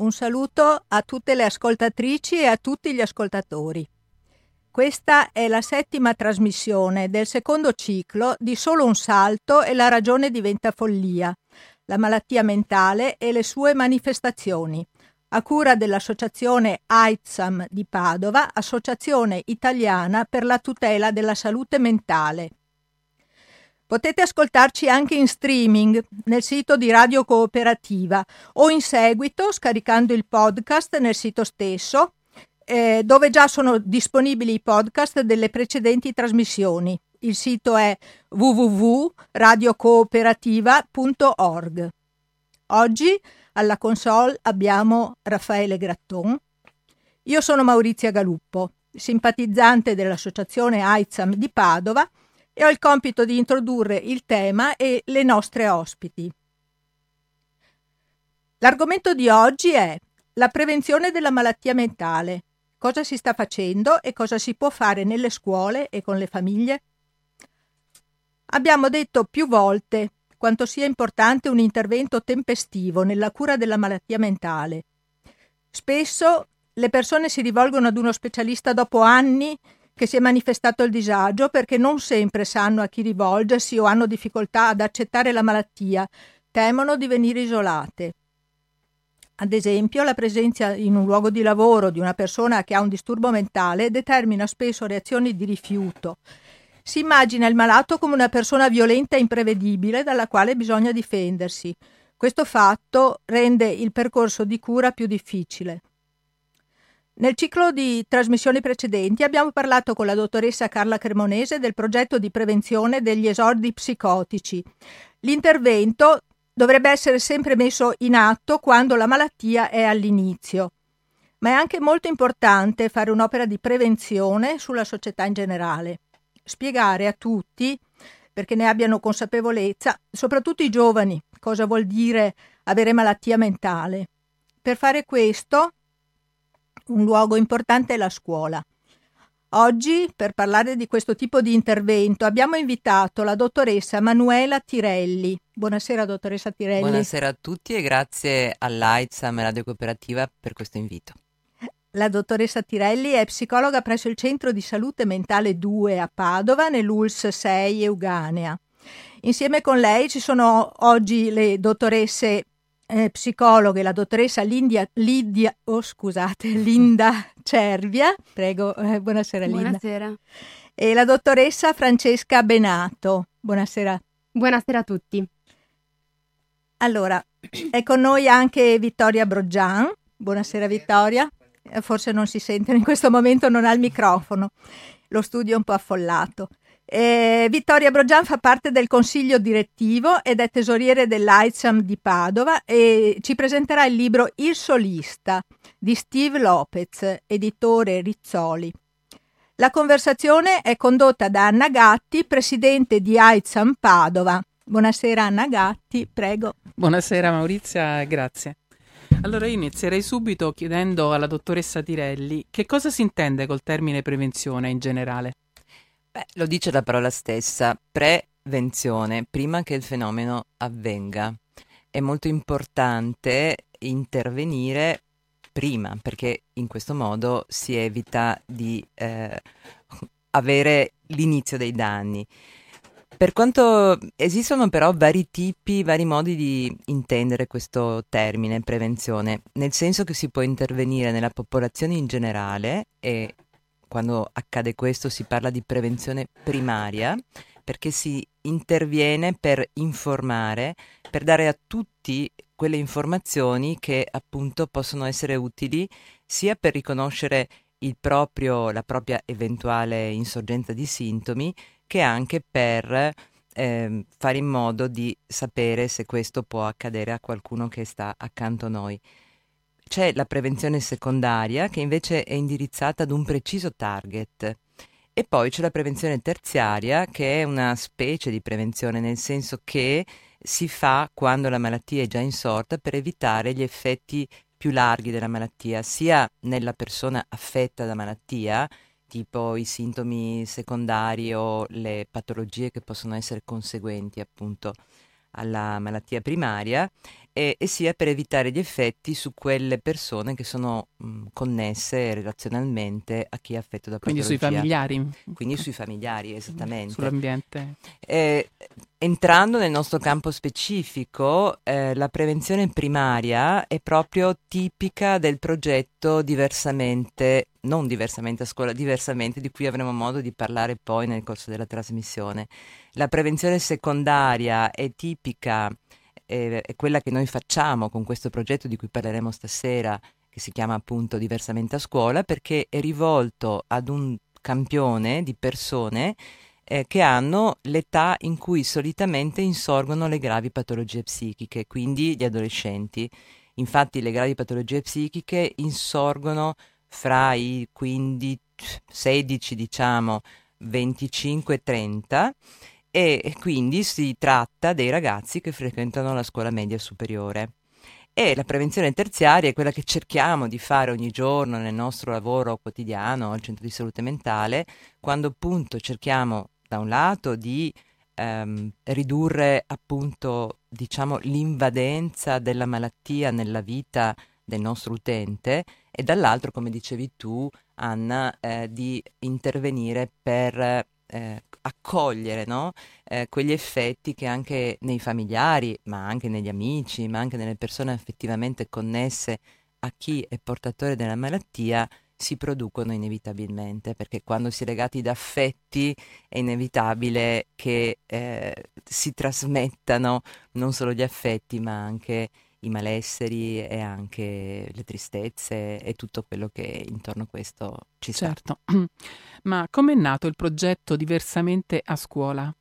Un saluto a tutte le ascoltatrici e a tutti gli ascoltatori. Questa è la settima trasmissione del secondo ciclo di Solo un salto e la ragione diventa follia, la malattia mentale e le sue manifestazioni, a cura dell'associazione AIDSAM di Padova, Associazione Italiana per la tutela della salute mentale. Potete ascoltarci anche in streaming nel sito di Radio Cooperativa o in seguito scaricando il podcast nel sito stesso eh, dove già sono disponibili i podcast delle precedenti trasmissioni. Il sito è www.radiocooperativa.org. Oggi alla console abbiamo Raffaele Gratton. Io sono Maurizia Galuppo, simpatizzante dell'associazione AIZAM di Padova e ho il compito di introdurre il tema e le nostre ospiti. L'argomento di oggi è la prevenzione della malattia mentale. Cosa si sta facendo e cosa si può fare nelle scuole e con le famiglie? Abbiamo detto più volte quanto sia importante un intervento tempestivo nella cura della malattia mentale. Spesso le persone si rivolgono ad uno specialista dopo anni che si è manifestato il disagio perché non sempre sanno a chi rivolgersi o hanno difficoltà ad accettare la malattia, temono di venire isolate. Ad esempio, la presenza in un luogo di lavoro di una persona che ha un disturbo mentale determina spesso reazioni di rifiuto. Si immagina il malato come una persona violenta e imprevedibile dalla quale bisogna difendersi. Questo fatto rende il percorso di cura più difficile. Nel ciclo di trasmissioni precedenti abbiamo parlato con la dottoressa Carla Cremonese del progetto di prevenzione degli esordi psicotici. L'intervento dovrebbe essere sempre messo in atto quando la malattia è all'inizio, ma è anche molto importante fare un'opera di prevenzione sulla società in generale. Spiegare a tutti, perché ne abbiano consapevolezza, soprattutto i giovani, cosa vuol dire avere malattia mentale. Per fare questo un luogo importante è la scuola. Oggi, per parlare di questo tipo di intervento, abbiamo invitato la dottoressa Manuela Tirelli. Buonasera, dottoressa Tirelli. Buonasera a tutti e grazie all'AIDSAM e Radio Cooperativa per questo invito. La dottoressa Tirelli è psicologa presso il Centro di Salute Mentale 2 a Padova, nell'ULS 6 Euganea. Insieme con lei ci sono oggi le dottoresse eh, psicologhe, la dottoressa Lindia, Lidia, oh, scusate, Linda Cervia, prego, eh, buonasera Linda. Buonasera. E la dottoressa Francesca Benato, buonasera. Buonasera a tutti. Allora, è con noi anche Vittoria Broggian, buonasera Vittoria, eh, forse non si sente in questo momento, non ha il microfono, lo studio è un po' affollato. Eh, Vittoria Brogian fa parte del consiglio direttivo ed è tesoriere dell'AICAM di Padova e ci presenterà il libro Il solista di Steve Lopez, editore Rizzoli. La conversazione è condotta da Anna Gatti, presidente di AICAM Padova. Buonasera Anna Gatti, prego. Buonasera Maurizia, grazie. Allora io inizierei subito chiedendo alla dottoressa Tirelli che cosa si intende col termine prevenzione in generale. Beh, lo dice la parola stessa, prevenzione, prima che il fenomeno avvenga. È molto importante intervenire prima, perché in questo modo si evita di eh, avere l'inizio dei danni. Per quanto esistono però vari tipi, vari modi di intendere questo termine prevenzione, nel senso che si può intervenire nella popolazione in generale e quando accade questo si parla di prevenzione primaria, perché si interviene per informare, per dare a tutti quelle informazioni che appunto possono essere utili sia per riconoscere proprio, la propria eventuale insorgenza di sintomi, che anche per eh, fare in modo di sapere se questo può accadere a qualcuno che sta accanto a noi. C'è la prevenzione secondaria che invece è indirizzata ad un preciso target. E poi c'è la prevenzione terziaria che è una specie di prevenzione nel senso che si fa quando la malattia è già insorta per evitare gli effetti più larghi della malattia, sia nella persona affetta da malattia, tipo i sintomi secondari o le patologie che possono essere conseguenti appunto alla malattia primaria e, e, sia per evitare gli effetti su quelle persone che sono mh, connesse relazionalmente a chi è affetto da Quindi sui familiari. Quindi sui familiari, esattamente. Sull'ambiente. Eh, entrando nel nostro campo specifico, eh, la prevenzione primaria è proprio tipica del progetto diversamente, non diversamente a scuola, diversamente, di cui avremo modo di parlare poi nel corso della trasmissione. La prevenzione secondaria è tipica è quella che noi facciamo con questo progetto di cui parleremo stasera, che si chiama appunto Diversamente a scuola, perché è rivolto ad un campione di persone eh, che hanno l'età in cui solitamente insorgono le gravi patologie psichiche, quindi gli adolescenti. Infatti le gravi patologie psichiche insorgono fra i 15, 16, diciamo, 25 e 30 e quindi si tratta dei ragazzi che frequentano la scuola media superiore. E la prevenzione terziaria è quella che cerchiamo di fare ogni giorno nel nostro lavoro quotidiano al centro di salute mentale, quando appunto cerchiamo da un lato di ehm, ridurre appunto diciamo l'invadenza della malattia nella vita del nostro utente e dall'altro, come dicevi tu, Anna, eh, di intervenire per eh, accogliere no? eh, quegli effetti che anche nei familiari, ma anche negli amici, ma anche nelle persone effettivamente connesse a chi è portatore della malattia si producono inevitabilmente, perché quando si è legati da affetti è inevitabile che eh, si trasmettano non solo gli affetti, ma anche i malesseri e anche le tristezze e tutto quello che intorno a questo ci sta. Certo, ma com'è nato il progetto Diversamente a scuola?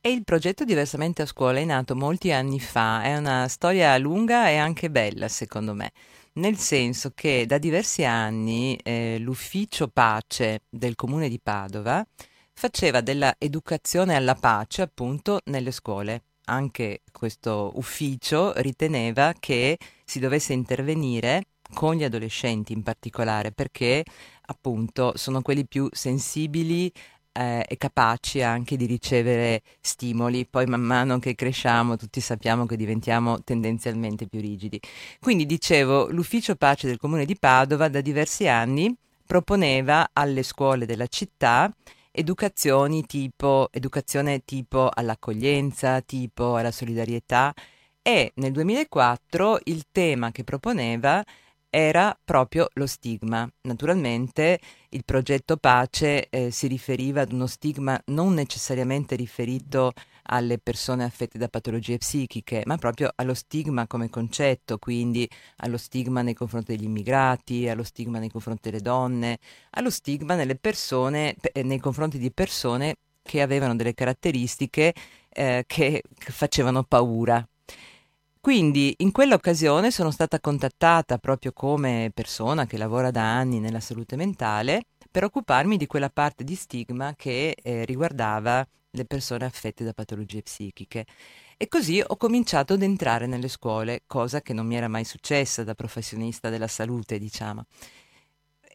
E il progetto Diversamente a scuola è nato molti anni fa, è una storia lunga e anche bella secondo me, nel senso che da diversi anni eh, l'ufficio pace del comune di Padova faceva della educazione alla pace appunto nelle scuole anche questo ufficio riteneva che si dovesse intervenire con gli adolescenti in particolare perché appunto sono quelli più sensibili eh, e capaci anche di ricevere stimoli, poi man mano che cresciamo tutti sappiamo che diventiamo tendenzialmente più rigidi. Quindi dicevo, l'ufficio pace del comune di Padova da diversi anni proponeva alle scuole della città educazioni tipo, educazione tipo all'accoglienza, tipo alla solidarietà e nel 2004 il tema che proponeva era proprio lo stigma. Naturalmente il progetto Pace eh, si riferiva ad uno stigma non necessariamente riferito alle persone affette da patologie psichiche, ma proprio allo stigma come concetto, quindi allo stigma nei confronti degli immigrati, allo stigma nei confronti delle donne, allo stigma persone, eh, nei confronti di persone che avevano delle caratteristiche eh, che facevano paura, quindi in quell'occasione sono stata contattata proprio come persona che lavora da anni nella salute mentale per occuparmi di quella parte di stigma che eh, riguardava le persone affette da patologie psichiche. E così ho cominciato ad entrare nelle scuole, cosa che non mi era mai successa da professionista della salute, diciamo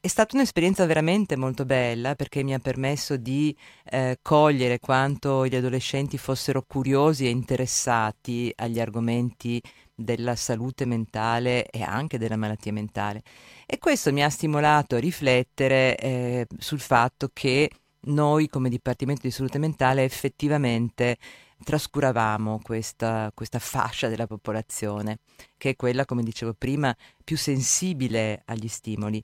è stata un'esperienza veramente molto bella perché mi ha permesso di eh, cogliere quanto gli adolescenti fossero curiosi e interessati agli argomenti della salute mentale e anche della malattia mentale. E questo mi ha stimolato a riflettere eh, sul fatto che noi come Dipartimento di Salute Mentale effettivamente trascuravamo questa, questa, fascia della popolazione, che è quella, come dicevo prima, più sensibile agli stimoli.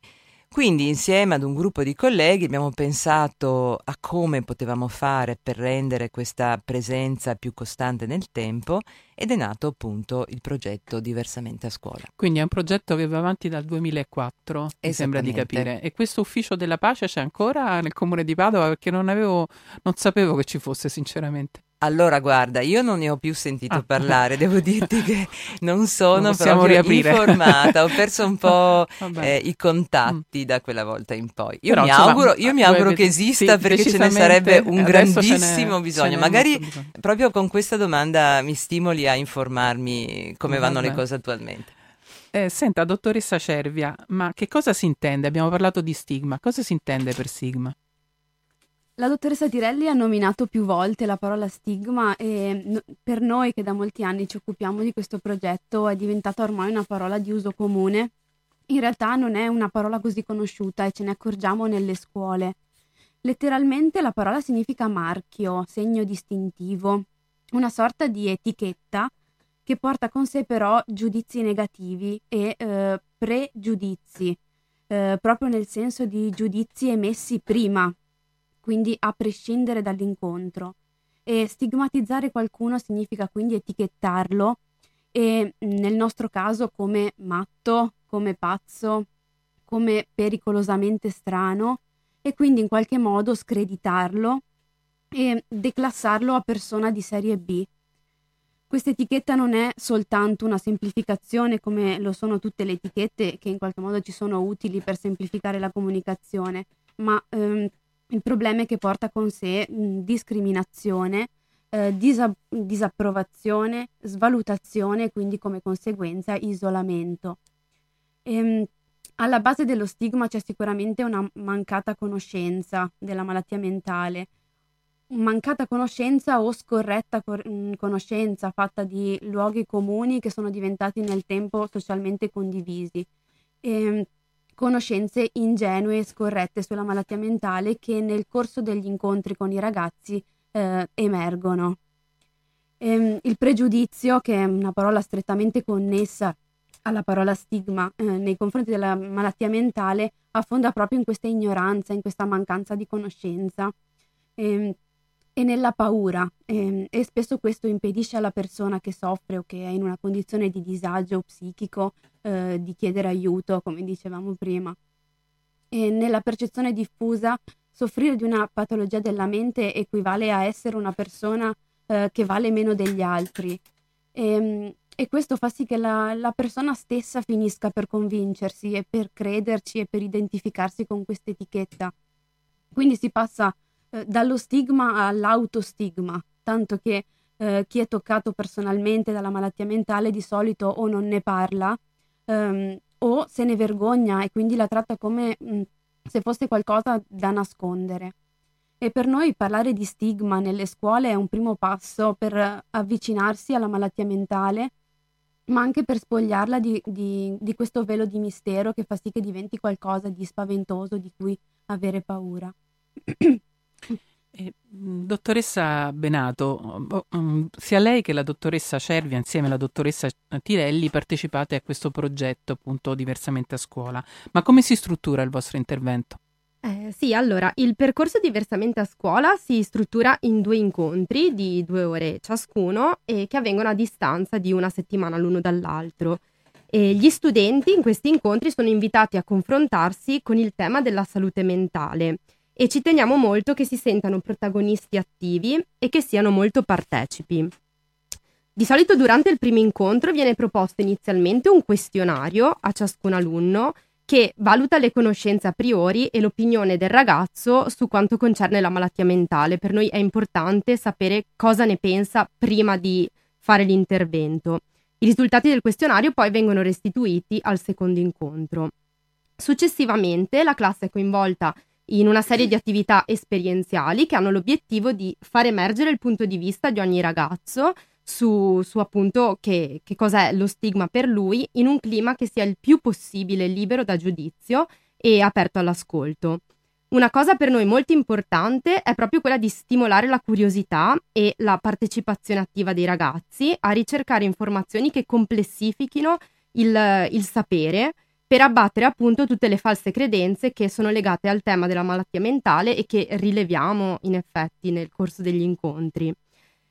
Quindi insieme ad un gruppo di colleghi abbiamo pensato a come potevamo fare per rendere questa presenza più costante nel tempo ed è nato appunto il progetto Diversamente a scuola. Quindi è un progetto che va avanti dal 2004, mi sembra di capire. E questo ufficio della pace c'è ancora nel comune di Padova perché non, avevo, non sapevo che ci fosse sinceramente. Allora, guarda, io non ne ho più sentito ah. parlare, devo dirti che non sono proprio riaprire. informata, ho perso un po' eh, i contatti mm. da quella volta in poi. Io Però, mi auguro, io mi auguro che esista sì, perché ce ne sarebbe un grandissimo bisogno. Magari bisogno. proprio con questa domanda mi stimoli a informarmi come vanno Vabbè. le cose attualmente. Eh, senta, dottoressa Cervia, ma che cosa si intende? Abbiamo parlato di stigma, cosa si intende per stigma? La dottoressa Tirelli ha nominato più volte la parola stigma e no, per noi che da molti anni ci occupiamo di questo progetto è diventata ormai una parola di uso comune. In realtà non è una parola così conosciuta e ce ne accorgiamo nelle scuole. Letteralmente la parola significa marchio, segno distintivo, una sorta di etichetta che porta con sé però giudizi negativi e eh, pregiudizi, eh, proprio nel senso di giudizi emessi prima quindi a prescindere dall'incontro. E stigmatizzare qualcuno significa quindi etichettarlo e nel nostro caso come matto, come pazzo, come pericolosamente strano e quindi in qualche modo screditarlo e declassarlo a persona di serie B. Questa etichetta non è soltanto una semplificazione come lo sono tutte le etichette che in qualche modo ci sono utili per semplificare la comunicazione, ma ehm, il problema è che porta con sé discriminazione, eh, disa- disapprovazione, svalutazione e quindi come conseguenza isolamento. Ehm, alla base dello stigma c'è sicuramente una mancata conoscenza della malattia mentale, mancata conoscenza o scorretta cor- conoscenza fatta di luoghi comuni che sono diventati nel tempo socialmente condivisi. E, ehm, conoscenze ingenue e scorrette sulla malattia mentale che nel corso degli incontri con i ragazzi eh, emergono. Ehm, il pregiudizio, che è una parola strettamente connessa alla parola stigma eh, nei confronti della malattia mentale, affonda proprio in questa ignoranza, in questa mancanza di conoscenza. Ehm, e nella paura e, e, spesso questo impedisce alla persona che soffre o che è in una condizione di disagio psichico eh, di chiedere aiuto, come dicevamo prima. E nella percezione diffusa, soffrire di una patologia della mente equivale a essere una persona eh, che vale meno degli altri. E, e questo fa sì che la, la, persona stessa finisca per convincersi e per crederci e per identificarsi con questa etichetta. Quindi si passa eh, dallo stigma all'autostigma, tanto che eh, chi è toccato personalmente dalla malattia mentale di solito o non ne parla ehm, o se ne vergogna e quindi la tratta come mh, mm, se fosse qualcosa da nascondere. E per noi parlare di stigma nelle scuole è un primo passo per avvicinarsi alla malattia mentale, ma anche per spogliarla di, di, di questo velo di mistero che fa sì che diventi qualcosa di spaventoso di cui avere paura. Eh, dottoressa Benato, oh, mm, sia lei che la dottoressa Cervia insieme alla dottoressa Tirelli partecipate a questo progetto appunto diversamente a scuola, ma come si struttura il vostro intervento? Eh, sì, allora, il percorso diversamente a scuola si struttura in due incontri di due ore ciascuno e che avvengono a distanza di una settimana l'uno dall'altro. E gli studenti in questi incontri sono invitati a confrontarsi con il tema della salute mentale e ci teniamo molto che si sentano protagonisti attivi e che siano molto partecipi. Di solito durante il primo incontro viene proposto inizialmente un questionario a ciascun alunno che valuta le conoscenze a priori e l'opinione del ragazzo su quanto concerne la malattia mentale. Per noi è importante sapere cosa ne pensa prima di fare l'intervento. I risultati del questionario poi vengono restituiti al secondo incontro. Successivamente la classe è coinvolta in una serie di attività esperienziali che hanno l'obiettivo di far emergere il punto di vista di ogni ragazzo su, su appunto che, che cos'è lo stigma per lui in un clima che sia il più possibile libero da giudizio e aperto all'ascolto. Una cosa per noi molto importante è proprio quella di stimolare la curiosità e la partecipazione attiva dei ragazzi a ricercare informazioni che complessifichino il, il sapere per abbattere appunto tutte le false credenze che sono legate al tema della malattia mentale e che rileviamo in effetti nel corso degli incontri.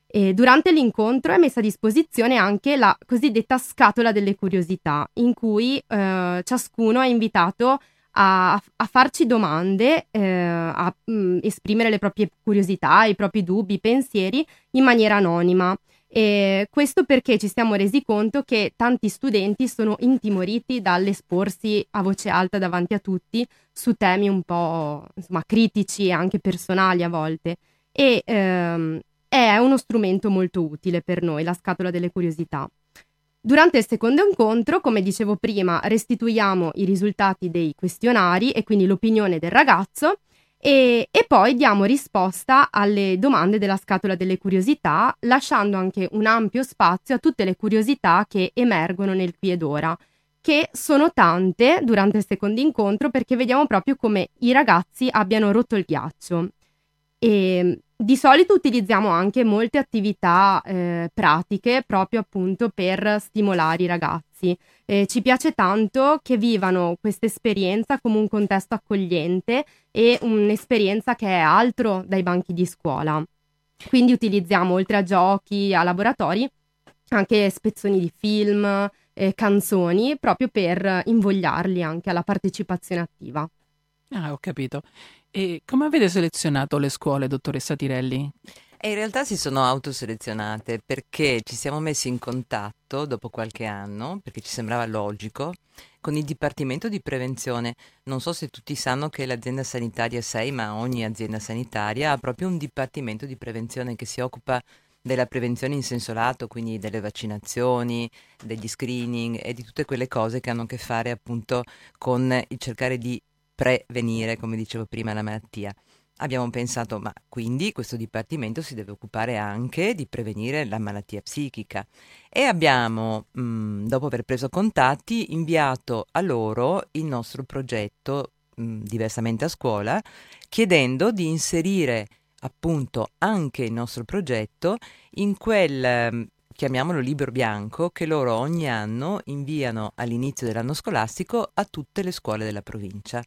E durante l'incontro è messa a disposizione anche la cosiddetta scatola delle curiosità, in cui eh, ciascuno è invitato a, a farci domande, eh, a mh, mm, esprimere le proprie curiosità, i propri dubbi, i pensieri in maniera anonima. E questo perché ci siamo resi conto che tanti studenti sono intimoriti dall'esporsi a voce alta davanti a tutti su temi un po' insomma, critici e anche personali a volte. E ehm, è uno strumento molto utile per noi, la scatola delle curiosità. Durante il secondo incontro, come dicevo prima, restituiamo i risultati dei questionari e quindi l'opinione del ragazzo e, e, poi diamo risposta alle domande della scatola delle curiosità, lasciando anche un ampio spazio a tutte le curiosità che emergono nel qui ed ora, che sono tante durante il secondo incontro perché vediamo proprio come i ragazzi abbiano rotto il ghiaccio. E di solito utilizziamo anche molte attività eh, pratiche proprio appunto per stimolare i ragazzi. Eh, ci piace tanto che vivano questa esperienza come un contesto accogliente e un'esperienza che è altro dai banchi di scuola. Quindi utilizziamo oltre a giochi, a laboratori, anche spezzoni di film, eh, canzoni, proprio per invogliarli anche alla partecipazione attiva. Ah, ho capito. E come avete selezionato le scuole, dottoressa Tirelli? E in realtà si sono autoselezionate perché ci siamo messi in contatto dopo qualche anno, perché ci sembrava logico, con il Dipartimento di Prevenzione. Non so se tutti sanno che l'azienda sanitaria 6, ma ogni azienda sanitaria ha proprio un Dipartimento di Prevenzione che si occupa della prevenzione in senso lato, quindi delle vaccinazioni, degli screening e di tutte quelle cose che hanno a che fare appunto con il cercare di prevenire, come dicevo prima, la malattia. Abbiamo pensato, ma quindi questo dipartimento si deve occupare anche di prevenire la malattia psichica. E abbiamo, mh, mm, dopo aver preso contatti, inviato a loro il nostro progetto mh, mm, diversamente a scuola, chiedendo di inserire appunto anche il nostro progetto in quel mm, chiamiamolo libro bianco, che loro ogni anno inviano all'inizio dell'anno scolastico a tutte le scuole della provincia.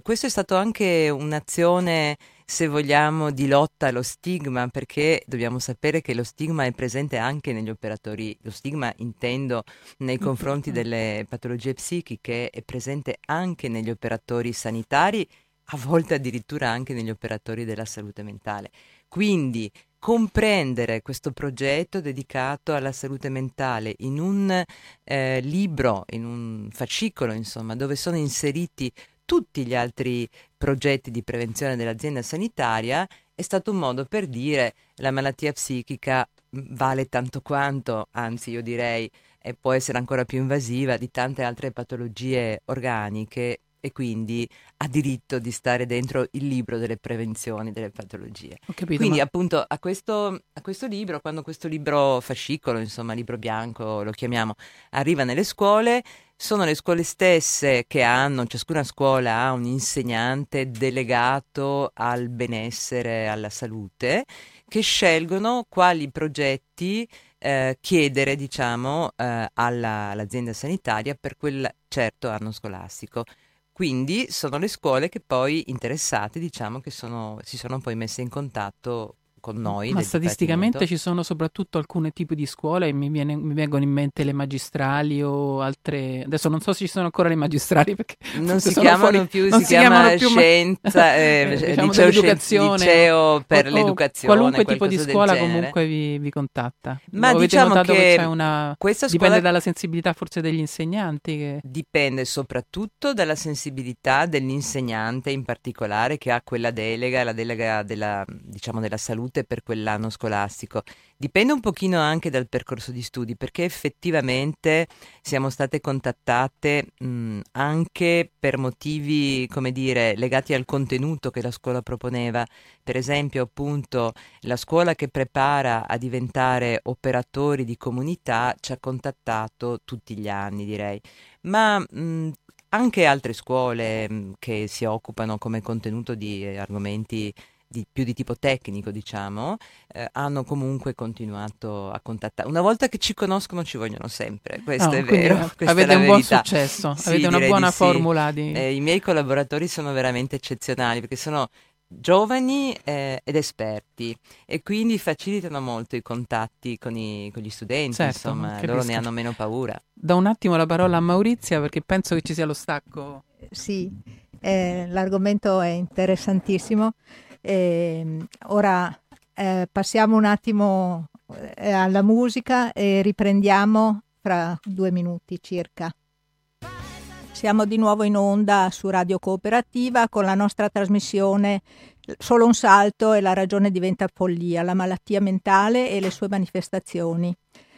Questo è stato anche un'azione, se vogliamo, di lotta allo stigma, perché dobbiamo sapere che lo stigma è presente anche negli operatori, lo stigma intendo nei confronti delle patologie psichiche, è presente anche negli operatori sanitari, a volte addirittura anche negli operatori della salute mentale. Quindi comprendere questo progetto dedicato alla salute mentale in un eh, libro, in un fascicolo, insomma, dove sono inseriti tutti gli altri progetti di prevenzione dell'azienda sanitaria è stato un modo per dire la malattia psichica vale tanto quanto, anzi io direi e può essere ancora più invasiva di tante altre patologie organiche e quindi ha diritto di stare dentro il libro delle prevenzioni delle patologie. Capito, quindi ma... appunto a questo, a questo, libro, quando questo libro fascicolo, insomma libro bianco lo chiamiamo, arriva nelle scuole, sono le scuole stesse che hanno, ciascuna scuola ha un insegnante delegato al benessere, alla salute, che scelgono quali progetti eh, chiedere, diciamo, eh, alla, all'azienda sanitaria per quel certo anno scolastico. Quindi sono le scuole che poi interessate, diciamo, che sono, si sono poi messe in contatto con noi. Ma statisticamente ci sono soprattutto alcuni tipi di scuole e mi, viene, mi, vengono in mente le magistrali o altre. Adesso non so se ci sono ancora le magistrali perché non si chiamano fuori, più, si, si chiama più, scienza, eh, eh, diciamo liceo, dell'educazione, liceo per o, l'educazione. Qualunque tipo di scuola comunque vi, vi, contatta. Ma Avete diciamo che, che c'è una. Questa scuola... Dipende dalla sensibilità forse degli insegnanti. Che... Dipende soprattutto dalla sensibilità dell'insegnante in particolare che ha quella delega, la delega della, diciamo, della salute salute per quell'anno scolastico. Dipende un pochino anche dal percorso di studi, perché effettivamente siamo state contattate mh, anche per motivi, come dire, legati al contenuto che la scuola proponeva. Per esempio, appunto, la scuola che prepara a diventare operatori di comunità ci ha contattato tutti gli anni, direi. Ma mh, anche altre scuole mh, che si occupano come contenuto di argomenti di, più di tipo tecnico, diciamo, eh, hanno comunque continuato a contattare. Una volta che ci conoscono ci vogliono sempre, questo no, è vero. Avete un buon successo, sì, avete una buona di formula. Di... Eh, I miei collaboratori sono veramente eccezionali perché sono giovani eh, ed esperti e quindi facilitano molto i contatti con, i, con gli studenti, certo, insomma, loro ne hanno meno paura. Da un attimo la parola a Maurizia perché penso che ci sia lo stacco. Sì, eh, l'argomento è interessantissimo. Eh, ora eh, passiamo un attimo eh, alla musica e riprendiamo fra due minuti circa. Siamo di nuovo in onda su Radio Cooperativa con la nostra trasmissione Solo un salto e la ragione diventa follia, la malattia mentale e le sue manifestazioni.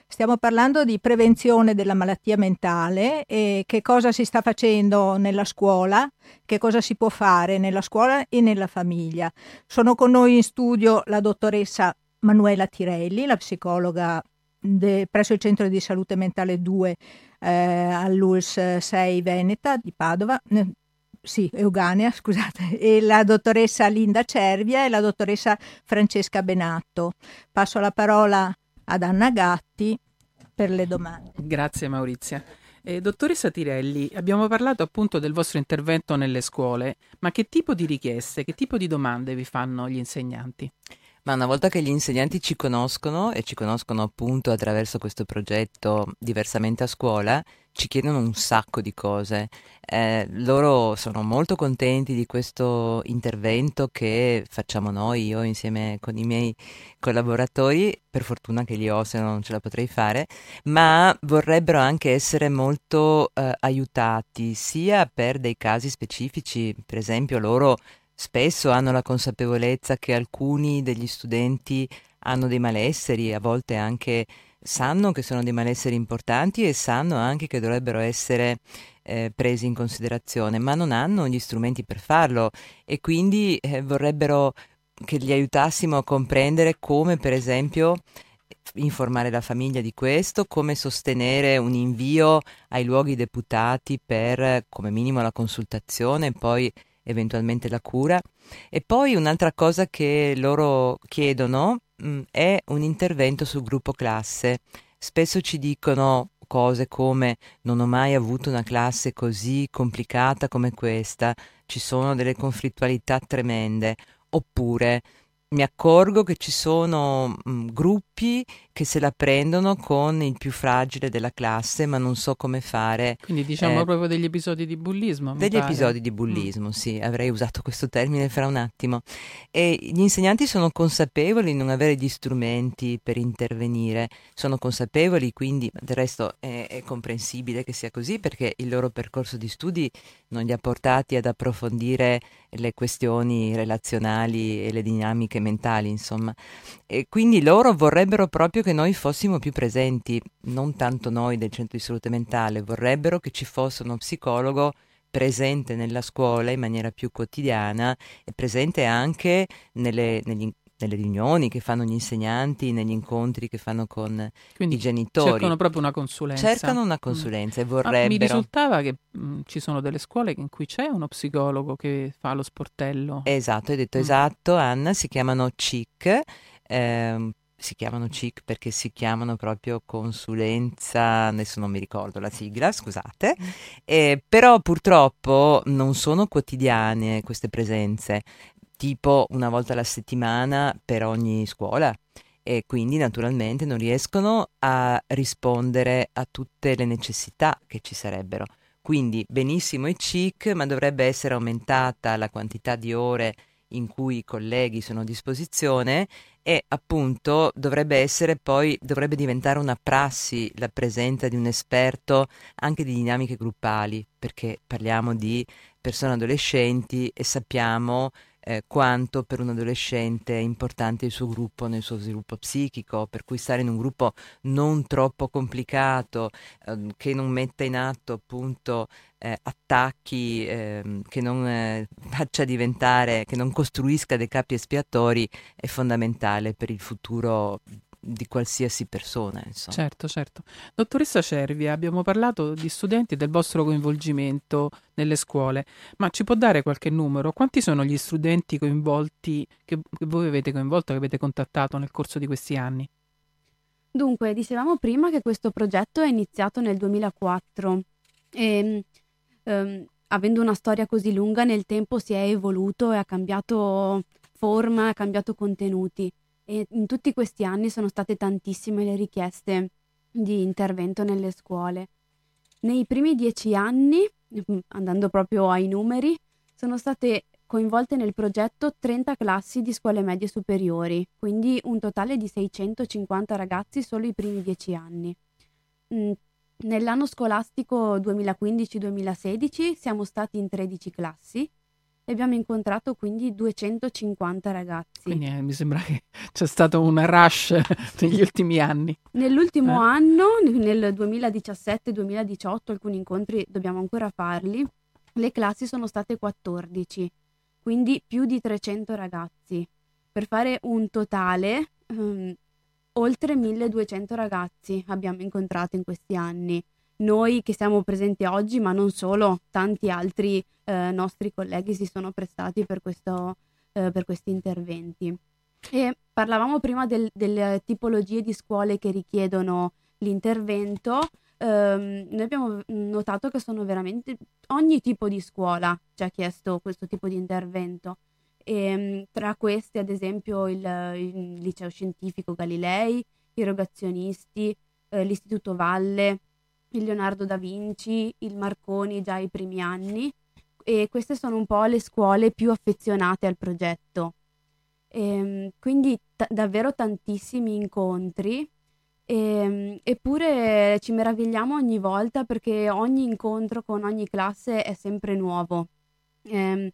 Stiamo parlando di prevenzione della malattia mentale e che cosa si sta facendo nella scuola, che cosa si può fare nella scuola e nella famiglia. Sono con noi in studio la dottoressa Manuela Tirelli, la psicologa de, presso il Centro di Salute Mentale 2 eh, all'ULS 6 Veneta di Padova, sì, Euganea, scusate, e la dottoressa Linda Cervia e la dottoressa Francesca Benatto. Passo la parola ad Anna Gatti per le domande. Grazie Maurizia. Eh, dottoressa Tirelli, abbiamo parlato appunto del vostro intervento nelle scuole, ma che tipo di richieste, che tipo di domande vi fanno gli insegnanti? Ma una volta che gli insegnanti ci conoscono e ci conoscono appunto attraverso questo progetto diversamente a scuola, ci chiedono un sacco di cose. Eh, loro sono molto contenti di questo intervento che facciamo noi, io insieme con i miei collaboratori, per fortuna che li ho, se no non ce la potrei fare, ma vorrebbero anche essere molto eh, aiutati, sia per dei casi specifici, per esempio loro spesso hanno la consapevolezza che alcuni degli studenti hanno dei malesseri, a volte anche sanno che sono dei malesseri importanti e sanno anche che dovrebbero essere eh, presi in considerazione, ma non hanno gli strumenti per farlo e quindi eh, vorrebbero che li aiutassimo a comprendere come per esempio informare la famiglia di questo, come sostenere un invio ai luoghi deputati per come minimo la consultazione, poi eventualmente la cura. E poi un'altra cosa che loro chiedono mh, mm, è un intervento sul gruppo classe. Spesso ci dicono cose come non ho mai avuto una classe così complicata come questa, ci sono delle conflittualità tremende, oppure mi accorgo che ci sono mh, mm, gruppi che se la prendono con il più fragile della classe, ma non so come fare. Quindi diciamo eh, proprio degli episodi di bullismo. Degli episodi di mm. bullismo, mm. sì, avrei usato questo termine fra un attimo. E gli insegnanti sono consapevoli di non avere gli strumenti per intervenire, sono consapevoli, quindi del resto è, è comprensibile che sia così perché il loro percorso di studi non li ha portati ad approfondire le questioni relazionali e le dinamiche mentali, insomma. E quindi loro vorrebbero proprio che noi fossimo più presenti, non tanto noi del centro di salute mentale, vorrebbero che ci fosse uno psicologo presente nella scuola in maniera più quotidiana e presente anche nelle, negli, nelle riunioni che fanno gli insegnanti, negli incontri che fanno con Quindi i genitori. Cercano proprio una consulenza. Cercano una mm. consulenza mm. e vorrebbero... Ah, mi risultava che mh, mm, ci sono delle scuole in cui c'è uno psicologo che fa lo sportello. Esatto, hai detto mm. esatto Anna, si chiamano CIC. Ehm, si chiamano CIC perché si chiamano proprio consulenza, adesso non mi ricordo la sigla, scusate, mm. eh, però purtroppo non sono quotidiane queste presenze, tipo una volta alla settimana per ogni scuola e quindi naturalmente non riescono a rispondere a tutte le necessità che ci sarebbero. Quindi benissimo i CIC, ma dovrebbe essere aumentata la quantità di ore in cui i colleghi sono a disposizione e appunto dovrebbe essere poi, dovrebbe diventare una prassi la presenza di un esperto anche di dinamiche gruppali, perché parliamo di persone adolescenti e sappiamo eh, quanto per un adolescente è importante il suo gruppo nel suo sviluppo psichico, per cui stare in un gruppo non troppo complicato, eh, che non metta in atto appunto eh, attacchi, ehm, che non eh, faccia diventare, che non costruisca dei capi espiatori, è fondamentale per il futuro di qualsiasi persona. Insomma. Certo, certo. Dottoressa Cervia, abbiamo parlato di studenti e del vostro coinvolgimento nelle scuole, ma ci può dare qualche numero? Quanti sono gli studenti coinvolti che, che voi avete coinvolto, che avete contattato nel corso di questi anni? Dunque, dicevamo prima che questo progetto è iniziato nel 2004 e ehm, avendo una storia così lunga nel tempo si è evoluto e ha cambiato forma, ha cambiato contenuti e in tutti questi anni sono state tantissime le richieste di intervento nelle scuole. Nei primi dieci anni, mm, andando proprio ai numeri, sono state coinvolte nel progetto 30 classi di scuole medie superiori, quindi un totale di 650 ragazzi solo i primi dieci anni. Mm, nell'anno scolastico 2015-2016 siamo stati in 13 classi e abbiamo incontrato quindi 250 ragazzi. Quindi eh, mi sembra che c'è stato un rush negli ultimi anni. Nell'ultimo eh? anno, nel 2017-2018, alcuni incontri dobbiamo ancora farli, le classi sono state 14, quindi più di 300 ragazzi. Per fare un totale, um, oltre 1200 ragazzi abbiamo incontrato in questi anni noi che siamo presenti oggi, ma non solo, tanti altri eh, nostri colleghi si sono prestati per, questo, eh, per questi interventi. E parlavamo prima del, delle tipologie di scuole che richiedono l'intervento. Um, noi abbiamo notato che sono veramente ogni tipo di scuola ci ha chiesto questo tipo di intervento. E, um, tra questi, ad esempio, il, il, liceo scientifico Galilei, i rogazionisti, eh, l'istituto Valle, il Leonardo da Vinci, il Marconi già ai primi anni e queste sono un po' le scuole più affezionate al progetto. E, ehm, quindi t- davvero tantissimi incontri e, ehm, eppure ci meravigliamo ogni volta perché ogni incontro con ogni classe è sempre nuovo. E, ehm,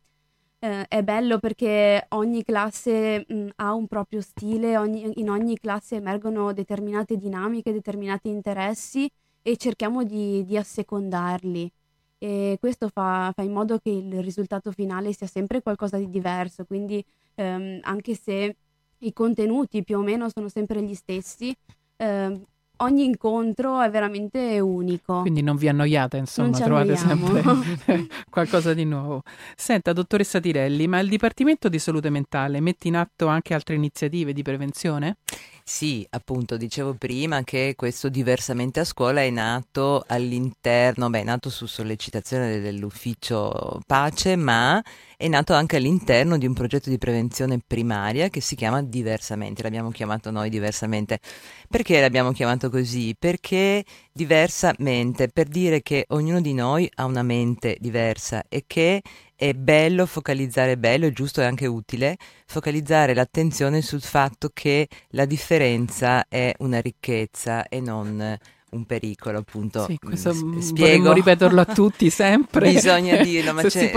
eh, è bello perché ogni classe mh, ha un proprio stile, ogni, in ogni classe emergono determinate dinamiche, determinati interessi e cerchiamo di, di assecondarli. E questo fa, fa, in modo che il risultato finale sia sempre qualcosa di diverso, quindi ehm, anche se i contenuti più o meno sono sempre gli stessi, ehm, ogni incontro è veramente unico. Quindi non vi annoiate, insomma, trovate sempre qualcosa di nuovo. Senta, dottoressa Tirelli, ma il Dipartimento di Salute Mentale mette in atto anche altre iniziative di prevenzione? Sì, appunto, dicevo prima che questo diversamente a scuola è nato all'interno, beh, è nato su sollecitazione dell'ufficio pace, ma è nato anche all'interno di un progetto di prevenzione primaria che si chiama Diversamente, l'abbiamo chiamato noi diversamente. Perché l'abbiamo chiamato così? Perché diversamente, per dire che ognuno di noi ha una mente diversa e che è bello focalizzare, bello, è giusto e anche utile, focalizzare l'attenzione sul fatto che la differenza è una ricchezza e non un pericolo, appunto. Sì, questo mm, spiego. ripeterlo a tutti sempre. Bisogna dirlo, ma se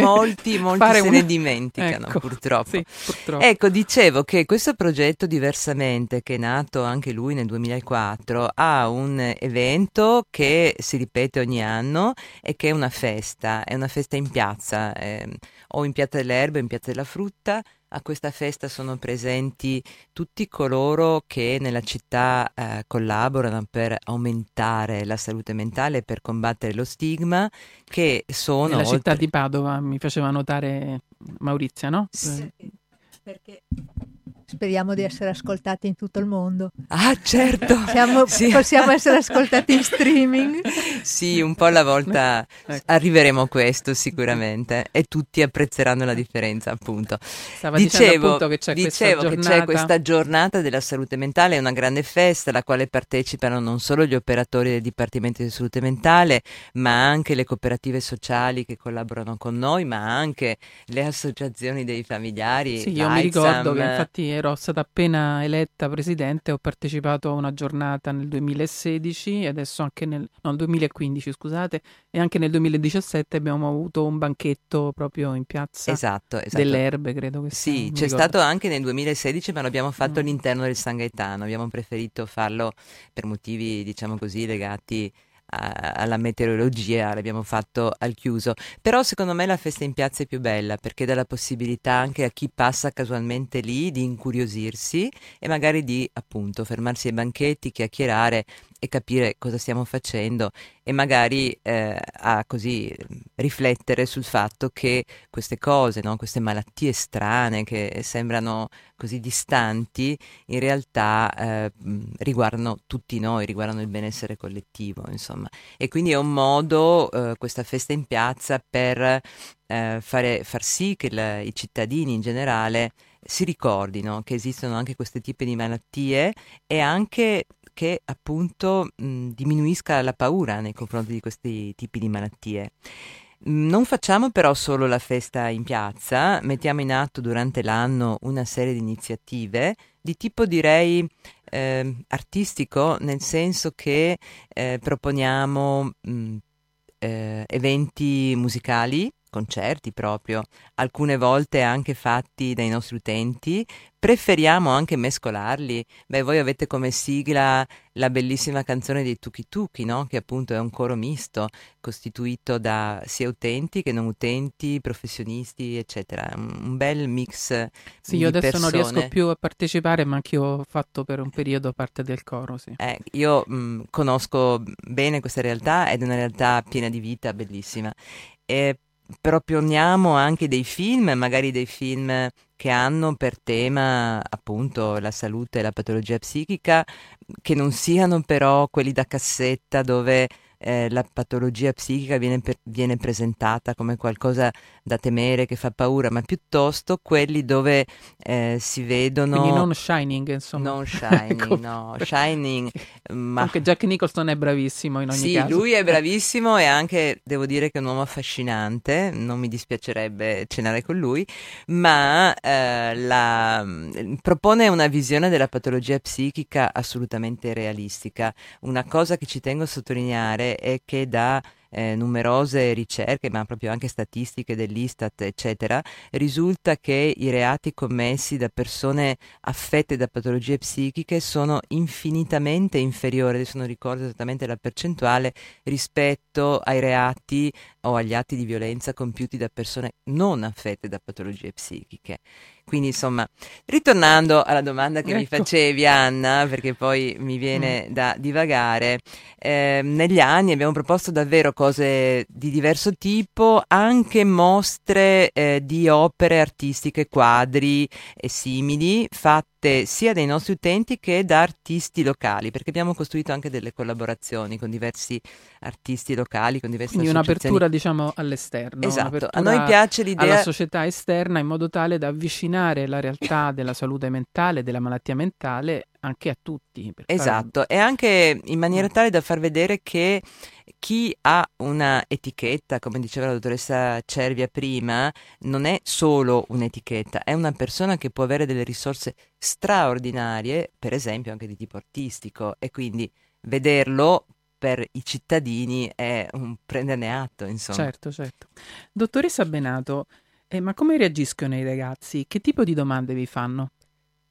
molti, molti se una... ne dimenticano, ecco, purtroppo. Sì, purtroppo. Ecco, dicevo che questo progetto Diversamente, che è nato anche lui nel 2004, ha un evento che si ripete ogni anno e che è una festa, è una festa in piazza, eh, o in Piazza dell'Erba, in Piazza della Frutta, a questa festa sono presenti tutti coloro che nella città eh, collaborano per aumentare la salute mentale e per combattere lo stigma, che sono... Nella oltre... città di Padova, mi faceva notare Maurizia, no? Sì, perché Speriamo di essere ascoltati in tutto il mondo. Ah, certo! Siamo, sì. Possiamo essere ascoltati in streaming. Sì, un po' alla volta ecco. arriveremo a questo sicuramente e tutti apprezzeranno la differenza, appunto. Stava dicevo che c'è, dicevo che c'è questa giornata della salute mentale, è una grande festa alla quale partecipano non solo gli operatori del Dipartimento di Salute Mentale, ma anche le cooperative sociali che collaborano con noi, ma anche le associazioni dei familiari. Sì, io mi ricordo che infatti ero stata appena eletta presidente, ho partecipato a una giornata nel 2016 e adesso anche nel no, 2015, scusate, e anche nel 2017 abbiamo avuto un banchetto proprio in piazza esatto, esatto. delle erbe, credo che sia. Sì, c'è ricordo. stato anche nel 2016, ma l'abbiamo fatto mm. all'interno del San Gaetano, abbiamo preferito farlo per motivi, diciamo così, legati alla meteorologia, l'abbiamo fatto al chiuso. Però secondo me la festa in piazza è più bella perché dà la possibilità anche a chi passa casualmente lì di incuriosirsi e magari di appunto fermarsi ai banchetti, chiacchierare e capire cosa stiamo facendo e magari eh, a così riflettere sul fatto che queste cose, no? queste malattie strane che sembrano così distanti, in realtà eh, riguardano tutti noi, riguardano il benessere collettivo, insomma. E quindi è un modo, eh, questa festa in piazza, per eh, fare, far sì che la, i cittadini in generale si ricordino che esistono anche questi tipi di malattie e anche che appunto mh, diminuisca la paura nei confronti di questi tipi di malattie. Non facciamo però solo la festa in piazza, mettiamo in atto durante l'anno una serie di iniziative di tipo direi eh, artistico, nel senso che eh, proponiamo mh, eh, eventi musicali concerti proprio, alcune volte anche fatti dai nostri utenti, preferiamo anche mescolarli. Beh, voi avete come sigla la bellissima canzone dei Tuki Tuki, no? che appunto è un coro misto, costituito da sia utenti che non utenti, professionisti, eccetera. Un bel mix. Sì, io adesso persone. non riesco più a partecipare, ma anche io ho fatto per un periodo parte del coro. Sì. Eh, io mh, conosco bene questa realtà ed è una realtà piena di vita, bellissima. E proponiamo anche dei film, magari dei film che hanno per tema appunto la salute e la patologia psichica, che non siano però quelli da cassetta dove eh, la patologia psichica viene, per, viene, presentata come qualcosa da temere, che fa paura, ma piuttosto quelli dove eh, si vedono... Quindi non Shining, insomma. Non Shining, ecco. no. Shining, ma... Anche Jack Nicholson è bravissimo in ogni sì, caso. Sì, lui è bravissimo e anche, devo dire che è un uomo affascinante, non mi dispiacerebbe cenare con lui, ma eh, la, propone una visione della patologia psichica assolutamente realistica. Una cosa che ci tengo a sottolineare e che da eh, numerose ricerche, ma proprio anche statistiche dell'Istat, eccetera, risulta che i reati commessi da persone affette da patologie psichiche sono infinitamente inferiori, adesso non ricordo esattamente la percentuale, rispetto ai reati o agli atti di violenza compiuti da persone non affette da patologie psichiche. Quindi insomma, ritornando alla domanda che ecco. mi facevi Anna, perché poi mi viene mm. da divagare, eh, negli anni abbiamo proposto davvero cose di diverso tipo, anche mostre eh, di opere artistiche, quadri e simili, fatte sia dai nostri utenti che da artisti locali, perché abbiamo costruito anche delle collaborazioni con diversi artisti locali, con diverse Quindi un'apertura diciamo all'esterno. Esatto, a noi piace l'idea... Alla società esterna in modo tale da avvicinare la realtà della salute mentale, della malattia mentale anche a tutti. Esatto, fare... e anche in maniera tale da far vedere che chi ha una etichetta, come diceva la dottoressa Cervia prima, non è solo un'etichetta, è una persona che può avere delle risorse straordinarie, per esempio anche di tipo artistico, e quindi vederlo per i cittadini è un prenderne atto, insomma. Certo, certo. Dottoressa Benato, eh, ma come reagiscono i ragazzi? Che tipo di domande vi fanno?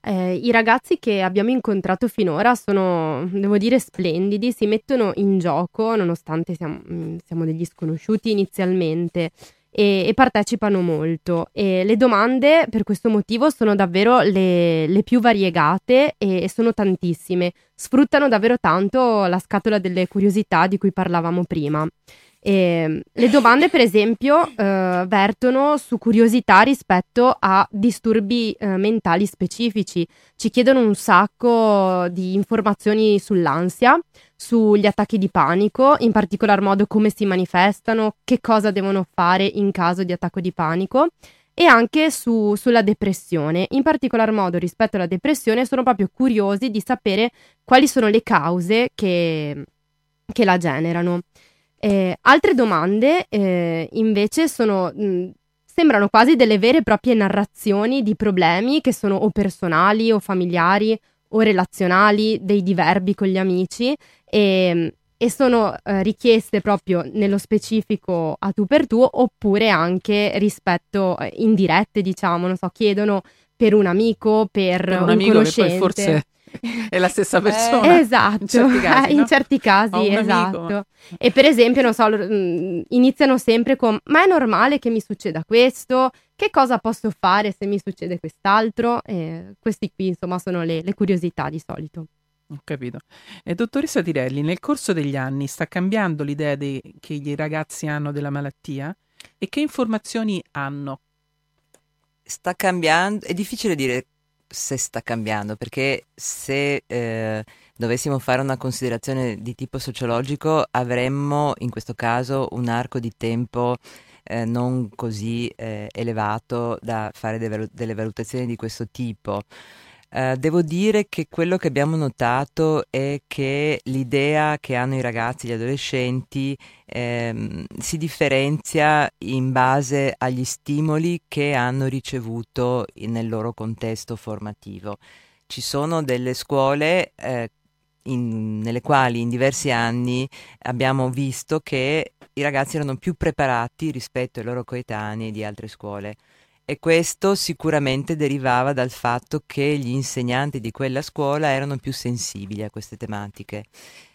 Eh, I ragazzi che abbiamo incontrato finora sono, devo dire, splendidi, si mettono in gioco nonostante siamo, mm, siamo degli sconosciuti inizialmente e, e, partecipano molto. E le domande per questo motivo sono davvero le, le più variegate e, e, sono tantissime. Sfruttano davvero tanto la scatola delle curiosità di cui parlavamo prima. E ehm, le domande, per esempio, eh, vertono su curiosità rispetto a disturbi eh, mentali specifici. Ci chiedono un sacco di informazioni sull'ansia, sugli attacchi di panico, in particolar modo come si manifestano, che cosa devono fare in caso di attacco di panico e anche su, sulla depressione. In particolar modo rispetto alla depressione sono proprio curiosi di sapere quali sono le cause che, che la generano. Eh, altre domande eh, invece sono, mh, sembrano quasi delle vere e proprie narrazioni di problemi che sono o personali o familiari o relazionali, dei diverbi con gli amici e, e sono eh, richieste proprio nello specifico a tu per tu oppure anche rispetto eh, indirette, diciamo, non so, chiedono per un amico, per, per un, un amico conoscente. che poi forse è la stessa eh, persona. Eh, esatto, in certi casi, in certi casi esatto. Amico. E per esempio, non so, mm, iniziano sempre con ma è normale che mi succeda questo? Che cosa posso fare se mi succede quest'altro? E questi qui, insomma, sono le, le curiosità di solito. Ho capito. E dottoressa Tirelli, nel corso degli anni sta cambiando l'idea de- che i ragazzi hanno della malattia? E che informazioni hanno? Sta cambiando, è difficile dire se sta cambiando, perché se eh, dovessimo fare una considerazione di tipo sociologico avremmo in questo caso un arco di tempo eh, non così eh, elevato da fare de- delle valutazioni di questo tipo. Uh, devo dire che quello che abbiamo notato è che l'idea che hanno i ragazzi, gli adolescenti, ehm, si differenzia in base agli stimoli che hanno ricevuto nel loro contesto formativo. Ci sono delle scuole eh, in, nelle quali in diversi anni abbiamo visto che i ragazzi erano più preparati rispetto ai loro coetanei di altre scuole e questo sicuramente derivava dal fatto che gli insegnanti di quella scuola erano più sensibili a queste tematiche.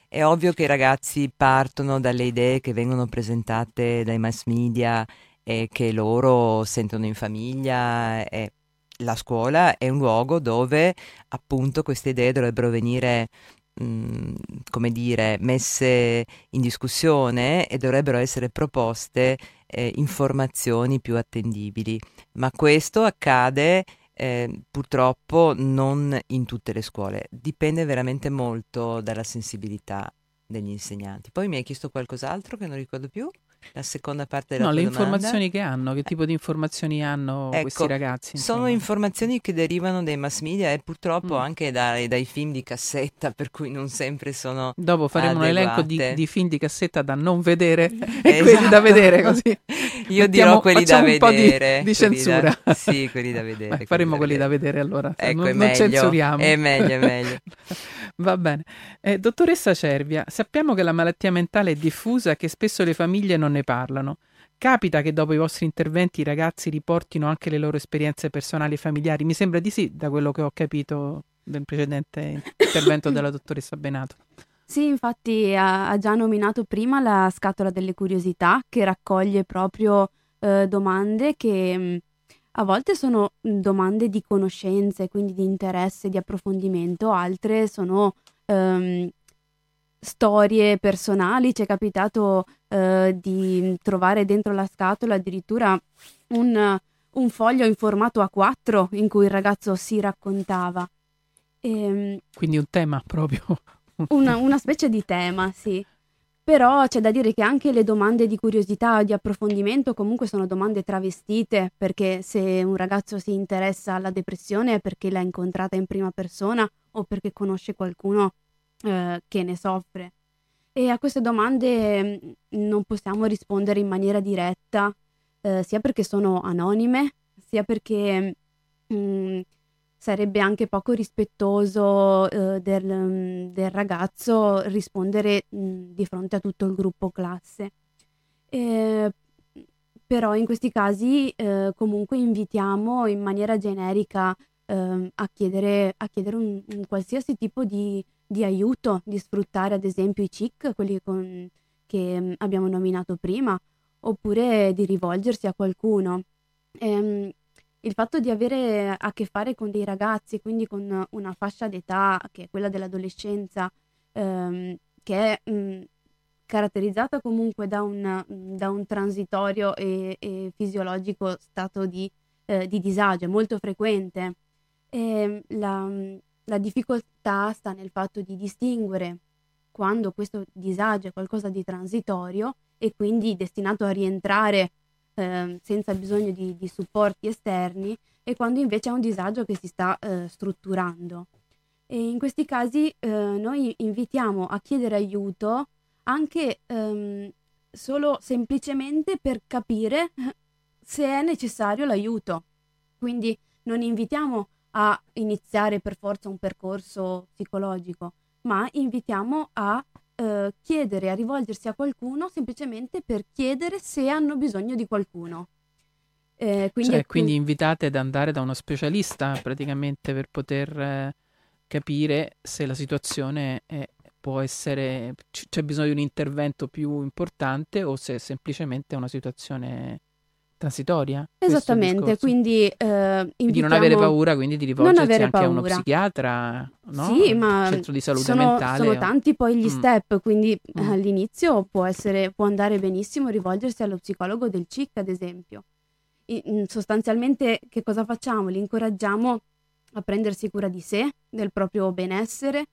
È ovvio che i ragazzi partono dalle idee che vengono presentate dai mass media e che loro sentono in famiglia e la scuola è un luogo dove appunto queste idee dovrebbero venire mh, come dire messe in discussione e dovrebbero essere proposte eh, informazioni più attendibili. Ma questo accade eh, purtroppo non in tutte le scuole. Dipende veramente molto dalla sensibilità degli insegnanti. Poi mi hai chiesto qualcos'altro che non ricordo più la seconda parte della no, le domanda. informazioni che hanno, che tipo di informazioni hanno Ecco, questi ragazzi? Sono insomma? informazioni che derivano dai mass media e purtroppo Mm. anche dai, dai film di cassetta, per cui non sempre sono Dopo faremo un elenco di, adeguate. di film di cassetta da non vedere e Esatto. quelli da vedere così. Io Mettiamo- dirò quelli da di- vedere. di quelli censura. da- sì, quelli da vedere. Beh, faremo quelli da vedere allora, Ecco, non, è non meglio, censuriamo. È meglio, è meglio. Va bene. Eh, dottoressa Cervia, sappiamo che la malattia mentale è diffusa e che spesso le famiglie non ne parlano. Capita che dopo i vostri interventi i ragazzi riportino anche le loro esperienze personali e familiari? Mi sembra di sì, da quello che ho capito del precedente intervento della dottoressa Benato. Sì, infatti ha, ha già nominato prima la scatola delle curiosità che raccoglie proprio eh, domande che mh, a volte sono mh, domande di conoscenze, quindi di interesse, di approfondimento, altre sono ehm, storie personali. Ci è capitato eh, di trovare dentro la scatola addirittura un, un foglio in formato A4 in cui il ragazzo si raccontava. Ehm, Quindi un tema proprio. una, una specie di tema, sì. Però c'è da dire che anche le domande di curiosità o di approfondimento comunque sono domande travestite, perché se un ragazzo si interessa alla depressione è perché l'ha incontrata in prima persona o perché conosce qualcuno eh, che ne soffre. E a queste domande mh, non possiamo rispondere in maniera diretta, eh, sia perché sono anonime, sia perché mh, sarebbe anche poco rispettoso eh, del, mm, del ragazzo rispondere mh, di fronte a tutto il gruppo classe. Eh, però in questi casi eh, comunque invitiamo in maniera generica ehm, a chiedere, a chiedere un, un qualsiasi tipo di, di aiuto, di sfruttare ad esempio i CIC, quelli con- che mm, abbiamo nominato prima, oppure di rivolgersi a qualcuno. Ehm, il fatto di avere a che fare con dei ragazzi, quindi con una fascia d'età che è quella dell'adolescenza, ehm, che è mh, caratterizzata comunque da un, da un transitorio e, e fisiologico stato di, eh, di disagio, molto frequente. E la, la difficoltà sta nel fatto di distinguere quando questo disagio è qualcosa di transitorio e quindi destinato a rientrare eh, senza bisogno di, di supporti esterni e quando invece è un disagio che si sta eh, strutturando. E in questi casi eh, noi invitiamo a chiedere aiuto anche ehm, solo semplicemente per capire se è necessario l'aiuto. Quindi non invitiamo a iniziare per forza un percorso psicologico, ma invitiamo a eh, chiedere, a rivolgersi a qualcuno semplicemente per chiedere se hanno bisogno di qualcuno. Eh, quindi, Cioè, quindi invitate ad andare da uno specialista praticamente per poter eh, capire se la situazione è- può essere, c- c'è bisogno di un intervento più importante o se è semplicemente una situazione transitoria. Esattamente, quindi eh, Quindi non avere paura quindi di rivolgersi anche a uno paura. psichiatra, no? Sì, ma centro di salute sono, mentale. sono o- tanti poi gli Mm. step, quindi eh, Mm. all'inizio può, essere, può andare benissimo rivolgersi allo psicologo del CIC, ad esempio. I- mm, sostanzialmente che cosa facciamo? Li incoraggiamo a prendersi cura di sé, del proprio benessere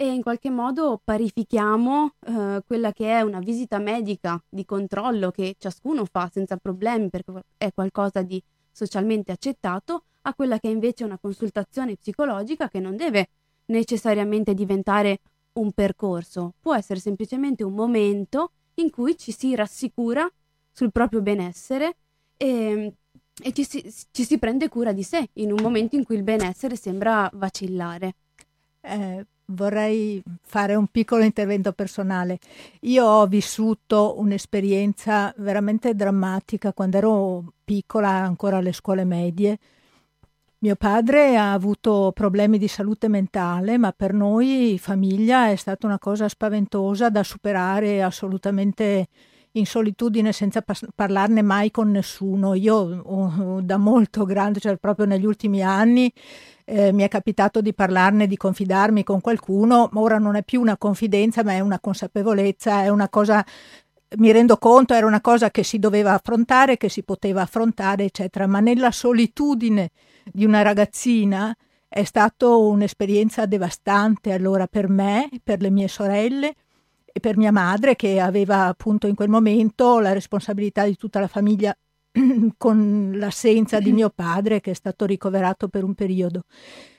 e in qualche modo parifichiamo eh, quella che è una visita medica di controllo che ciascuno fa senza problemi perché è qualcosa di socialmente accettato a quella che è invece una consultazione psicologica che non deve necessariamente diventare un percorso, può essere semplicemente un momento in cui ci si rassicura sul proprio benessere e, e ci, si, ci si prende cura di sé in un momento in cui il benessere sembra vacillare. Eh, vorrei fare un piccolo intervento personale. Io ho vissuto un'esperienza veramente drammatica quando ero piccola, ancora alle scuole medie. Mio padre ha avuto problemi di salute mentale, ma per noi famiglia è stata una cosa spaventosa da superare assolutamente in solitudine senza pas- parlarne mai con nessuno. Io oh, da molto grande, cioè proprio negli ultimi anni, eh, mi è capitato di parlarne, di confidarmi con qualcuno, ma ora non è più una confidenza, ma è una consapevolezza, è una cosa mi rendo conto, era una cosa che si doveva affrontare, che si poteva affrontare, eccetera, ma nella solitudine di una ragazzina è stata un'esperienza devastante allora per me, per le mie sorelle e per mia madre che aveva appunto in quel momento la responsabilità di tutta la famiglia con l'assenza di mio padre che è stato ricoverato per un periodo.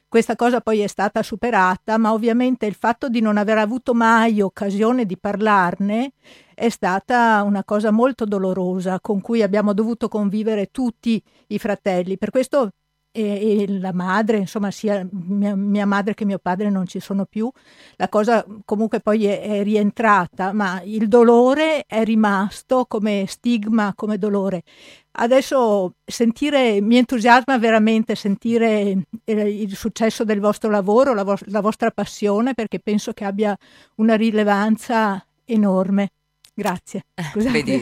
Questa cosa poi è stata superata, ma ovviamente il fatto di non aver avuto mai occasione di parlarne è stata una cosa molto dolorosa con cui abbiamo dovuto convivere tutti i fratelli. Per questo e, e, la madre, insomma, sia mia, mia, madre che mio padre non ci sono più. La cosa comunque poi è, è, rientrata, ma il dolore è rimasto come stigma, come dolore. Adesso sentire, mi entusiasma veramente sentire eh, il successo del vostro lavoro, la, vo- la vostra passione, perché penso che abbia una rilevanza enorme. Grazie. Eh, vedi,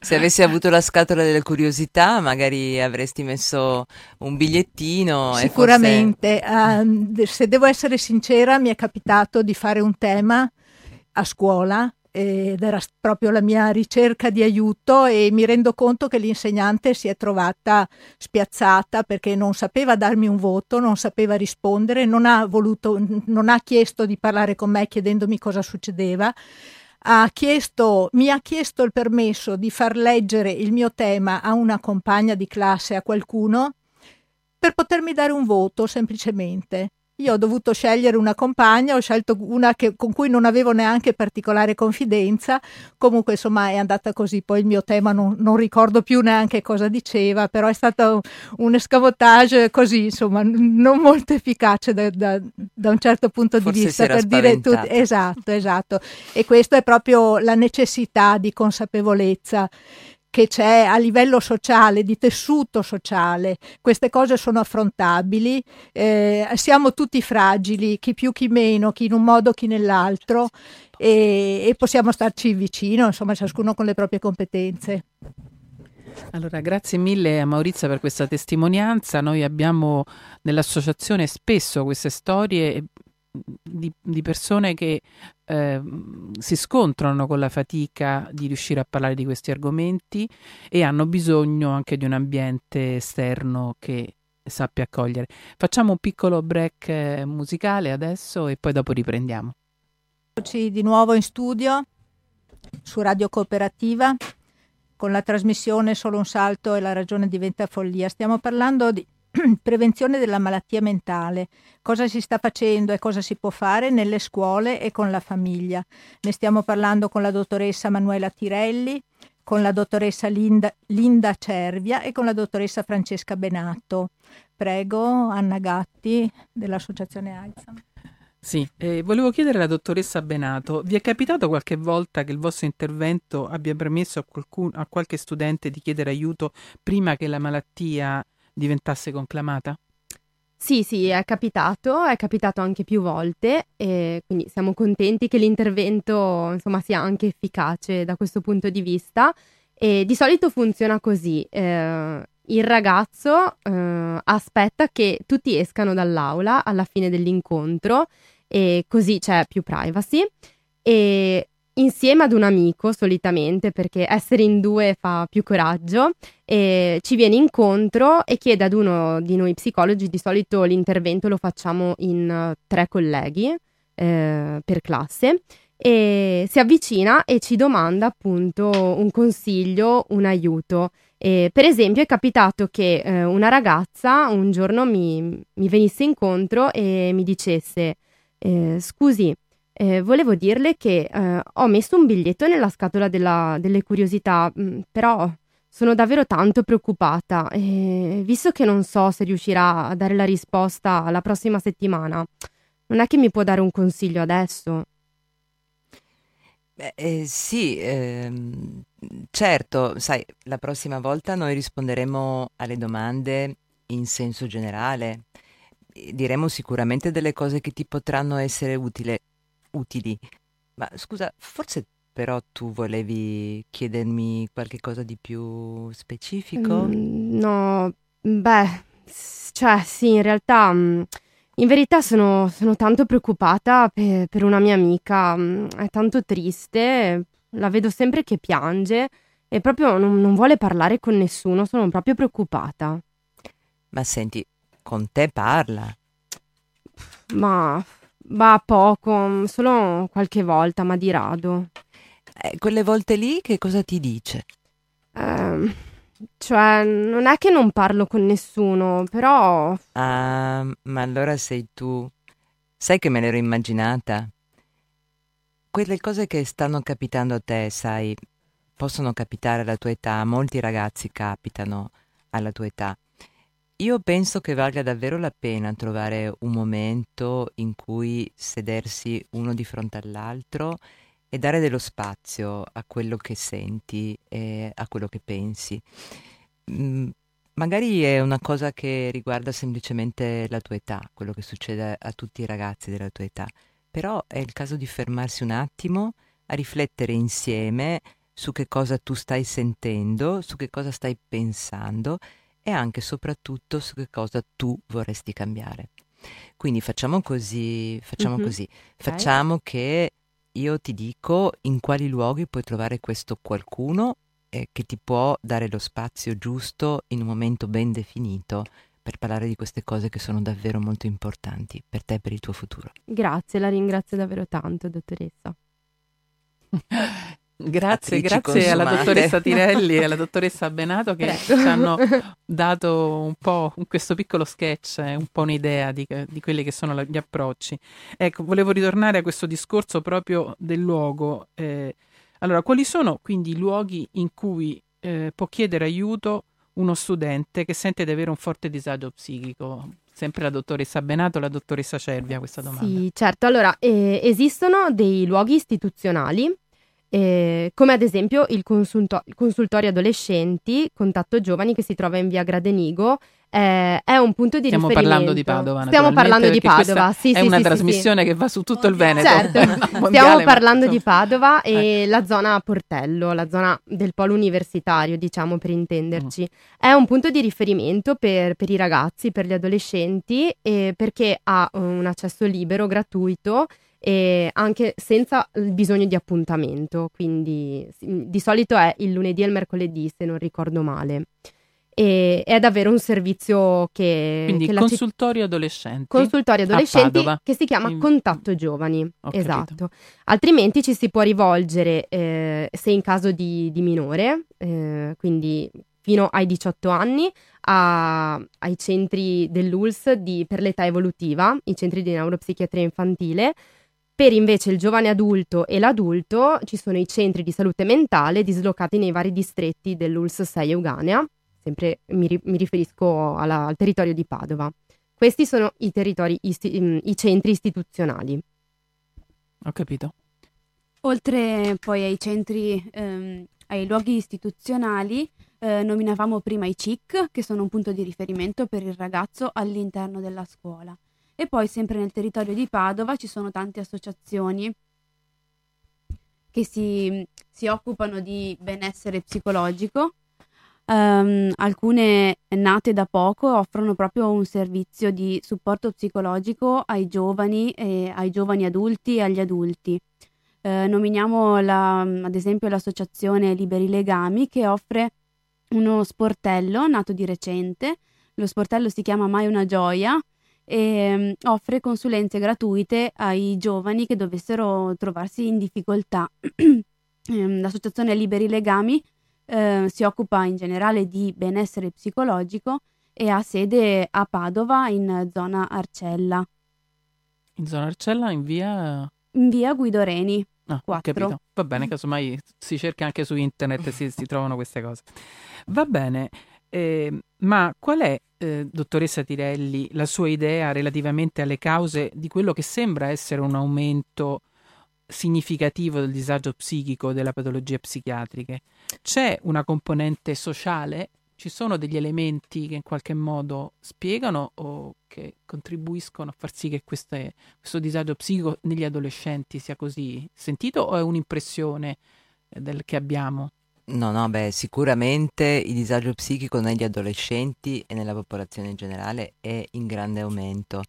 se avessi avuto la scatola delle curiosità, magari avresti messo un bigliettino. Sicuramente. Forse... Uh, se devo essere sincera, mi è capitato di fare un tema a scuola ed era proprio la mia ricerca di aiuto e mi rendo conto che l'insegnante si è trovata spiazzata perché non sapeva darmi un voto, non sapeva rispondere, non ha, voluto, non ha chiesto di parlare con me chiedendomi cosa succedeva ha chiesto, mi ha chiesto il permesso di far leggere il mio tema a una compagna di classe, a qualcuno, per potermi dare un voto semplicemente. Io ho dovuto scegliere una compagna, ho scelto una che, con cui non avevo neanche particolare confidenza, comunque insomma è andata così, poi il mio tema non, non ricordo più neanche cosa diceva, però è stato un escamotage così, insomma, non molto efficace da, da, da un certo punto Forse di vista per dire tutto. Esatto, esatto. E questa è proprio la necessità di consapevolezza che c'è a livello sociale, di tessuto sociale, queste cose sono affrontabili, eh, siamo tutti fragili, chi più chi meno, chi in un modo chi nell'altro e, e possiamo starci vicino, insomma ciascuno con le proprie competenze. Allora, grazie mille a Maurizia per questa testimonianza. Noi abbiamo nell'associazione spesso queste storie di, di persone che eh, si scontrano con la fatica di riuscire a parlare di questi argomenti e hanno bisogno anche di un ambiente esterno che sappia accogliere. Facciamo un piccolo break eh, musicale adesso e poi dopo riprendiamo. Di nuovo in studio su Radio Cooperativa con la trasmissione Solo un salto e la ragione diventa follia. Stiamo parlando di prevenzione della malattia mentale, cosa si sta facendo e cosa si può fare nelle scuole e con la famiglia. Ne stiamo parlando con la dottoressa Manuela Tirelli, con la dottoressa Linda, Linda Cervia e con la dottoressa Francesca Benato. Prego, Anna Gatti dell'Associazione AIDSAM. Sì, eh, volevo chiedere alla dottoressa Benato, vi è capitato qualche volta che il vostro intervento abbia permesso a, qualcun, a qualche studente di chiedere aiuto prima che la malattia diventasse conclamata? Sì, sì, è capitato, è capitato anche più volte e quindi siamo contenti che l'intervento insomma, sia anche efficace da questo punto di vista e di solito funziona così. Eh, il ragazzo eh, aspetta che tutti escano dall'aula alla fine dell'incontro e così c'è più privacy e insieme ad un amico solitamente perché essere in due fa più coraggio e ci viene incontro e chiede ad uno di noi psicologi di solito l'intervento lo facciamo in uh, tre colleghi eh, per classe e si avvicina e ci domanda appunto un consiglio, un aiuto. E, per esempio è capitato che eh, una ragazza un giorno mi, mi, venisse incontro e mi dicesse eh, scusi eh, volevo dirle che eh, ho messo un biglietto nella scatola della, delle curiosità, mm, però sono davvero tanto preoccupata e visto che non so se riuscirà a dare la risposta la prossima settimana, non è che mi può dare un consiglio adesso. Beh, eh, sì, ehm, certo, sai, la prossima volta noi risponderemo alle domande in senso generale. Diremo sicuramente delle cose che ti potranno essere utile, utili. Ma scusa, forse però tu volevi chiedermi qualche cosa di più specifico? Mm, no, beh, cioè sì, in realtà, mm, in verità sono, sono tanto preoccupata per, per, una mia amica, mm, è tanto triste, la vedo sempre che piange e proprio non, non vuole parlare con nessuno, sono proprio preoccupata. Ma senti, con te parla. Ma va poco, solo qualche volta, ma di rado. Eh, quelle volte lì che cosa ti dice? Eh, cioè, non è che non parlo con nessuno, però... Ah, ma allora sei tu. Sai che me l'ero immaginata? Quelle cose che stanno capitando a te, sai, possono capitare alla tua età, molti ragazzi capitano alla tua età. Io penso che valga davvero la pena trovare un momento in cui sedersi uno di fronte all'altro e dare dello spazio a quello che senti e a quello che pensi. Mm, magari è una cosa che riguarda semplicemente la tua età, quello che succede a tutti i ragazzi della tua età, però è il caso di fermarsi un attimo a riflettere insieme su che cosa tu stai sentendo, su che cosa stai pensando e anche e soprattutto su che cosa tu vorresti cambiare. Quindi facciamo così, facciamo mm-hmm. così, okay. facciamo che io ti dico in quali luoghi puoi trovare questo qualcuno eh, che ti può dare lo spazio giusto in un momento ben definito per parlare di queste cose che sono davvero molto importanti per te e per il tuo futuro. Grazie, la ringrazio davvero tanto, dottoressa. Grazie, grazie consumate. alla dottoressa Tirelli e alla dottoressa Benato che Prego. ci hanno dato un po' questo piccolo sketch, un po' un'idea di, di quelli che sono gli approcci. Ecco, volevo ritornare a questo discorso proprio del luogo. Eh, allora, quali sono quindi i luoghi in cui eh, può chiedere aiuto uno studente che sente di avere un forte disagio psichico? Sempre la dottoressa Benato, la dottoressa Cervia questa domanda. Sì, certo. Allora, eh, esistono dei luoghi istituzionali eh, come ad esempio il, consulto- consultorio adolescenti Contatto Giovani che si trova in via Gradenigo. Eh, è un punto di Stiamo riferimento. parlando di Padova. Stiamo parlando di Padova. Sì, è sì, una sì, trasmissione che va su tutto il Veneto. Certo, stiamo parlando di Padova e eh. la zona Portello, la zona del polo universitario, diciamo per intenderci. Mm. È un punto di riferimento per, per i ragazzi, per gli adolescenti, perché ha un accesso libero, gratuito e anche senza il bisogno di appuntamento, quindi di solito è il lunedì e il mercoledì se non ricordo male. E è davvero un servizio che... Quindi che consultorio adolescenti. Consultorio adolescenti che si chiama in... Contatto Giovani. Ho esatto. Capito. Altrimenti ci si può rivolgere eh, se in caso di, di minore, eh, quindi fino ai 18 anni, a, ai centri dell'ULS di, per l'età evolutiva, i centri di neuropsichiatria infantile, per invece il giovane adulto e l'adulto ci sono i centri di salute mentale dislocati nei vari distretti dell'ULS 6 Euganea, sempre mi, ri- mi riferisco alla, al territorio di Padova. Questi sono i, isti- i centri istituzionali. Ho capito. Oltre poi ai centri, ehm, ai luoghi istituzionali, eh, nominavamo prima i CIC, che sono un punto di riferimento per il ragazzo all'interno della scuola. E poi sempre nel territorio di Padova ci sono tante associazioni che si, si occupano di benessere psicologico. Um, alcune nate da poco offrono proprio un servizio di supporto psicologico ai giovani, e ai giovani adulti e agli adulti. Uh, nominiamo la, ad esempio l'associazione Liberi Legami che offre uno sportello nato di recente. Lo sportello si chiama Mai una gioia e um, offre consulenze gratuite ai giovani che dovessero trovarsi in difficoltà. Ehm, l'associazione Liberi Legami eh, si occupa in generale di benessere psicologico e ha sede a Padova in zona Arcella. In zona Arcella, in via... In via Guidoreni. Ah, 4. capito. Va bene, casomai si cerca anche su internet e si, si trovano queste cose. Va bene. Eh, ma qual è, eh, dottoressa Tirelli, la sua idea relativamente alle cause di quello che sembra essere un aumento significativo del disagio psichico e delle patologie psichiatriche? C'è una componente sociale? Ci sono degli elementi che in qualche modo spiegano o che contribuiscono a far sì che queste, questo disagio psichico negli adolescenti sia così sentito o è un'impressione eh, del, che abbiamo? No, no, beh, sicuramente il disagio psichico negli adolescenti e nella popolazione in generale è in grande aumento.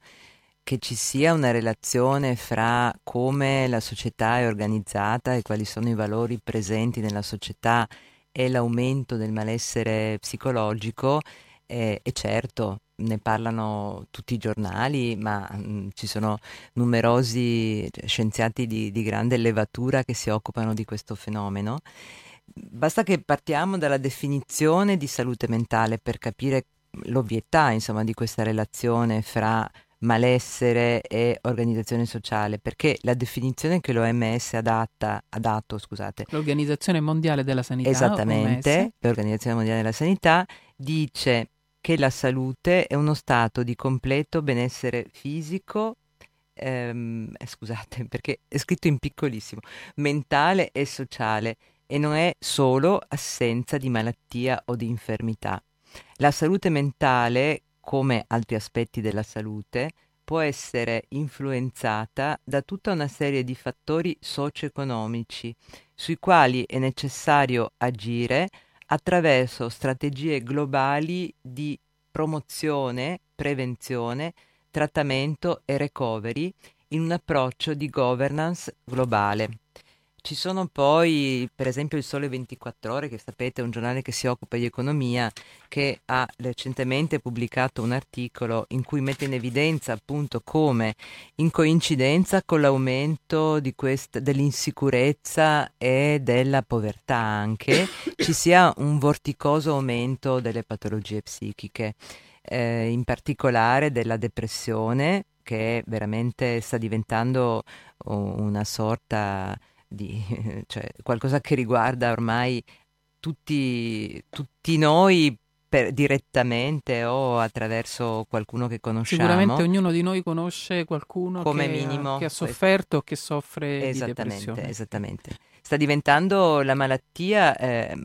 Che ci sia una relazione fra come la società è organizzata e quali sono i valori presenti nella società e l'aumento del malessere psicologico è, è certo, ne parlano tutti i giornali, ma mh, mm, ci sono numerosi scienziati di, di grande levatura che si occupano di questo fenomeno. Basta che partiamo dalla definizione di salute mentale per capire l'ovvietà, insomma, di questa relazione fra malessere e organizzazione sociale, perché la definizione che l'OMS adatta, ha dato, scusate, l'Organizzazione Mondiale della Sanità, esattamente, OMS. l'Organizzazione Mondiale della Sanità dice che la salute è uno stato di completo benessere fisico, ehm, eh, scusate perché è scritto in piccolissimo, mentale e sociale e non è solo assenza di malattia o di infermità. La salute mentale, come altri aspetti della salute, può essere influenzata da tutta una serie di fattori socio-economici sui quali è necessario agire attraverso strategie globali di promozione, prevenzione, trattamento e recovery in un approccio di governance globale. Ci sono poi, per esempio, il Sole 24 Ore, che sapete è un giornale che si occupa di economia, che ha recentemente pubblicato un articolo in cui mette in evidenza appunto come, in coincidenza con l'aumento quest- dell'insicurezza e della povertà anche, ci sia un vorticoso aumento delle patologie psichiche, eh, in particolare della depressione, che veramente sta diventando una sorta di, cioè, qualcosa che riguarda ormai tutti, tutti noi per, direttamente o attraverso qualcuno che conosciamo. Sicuramente ognuno di noi conosce qualcuno Come che, minimo, ha, che ha sofferto o che soffre esattamente, di depressione. Esattamente. Sta diventando la malattia eh,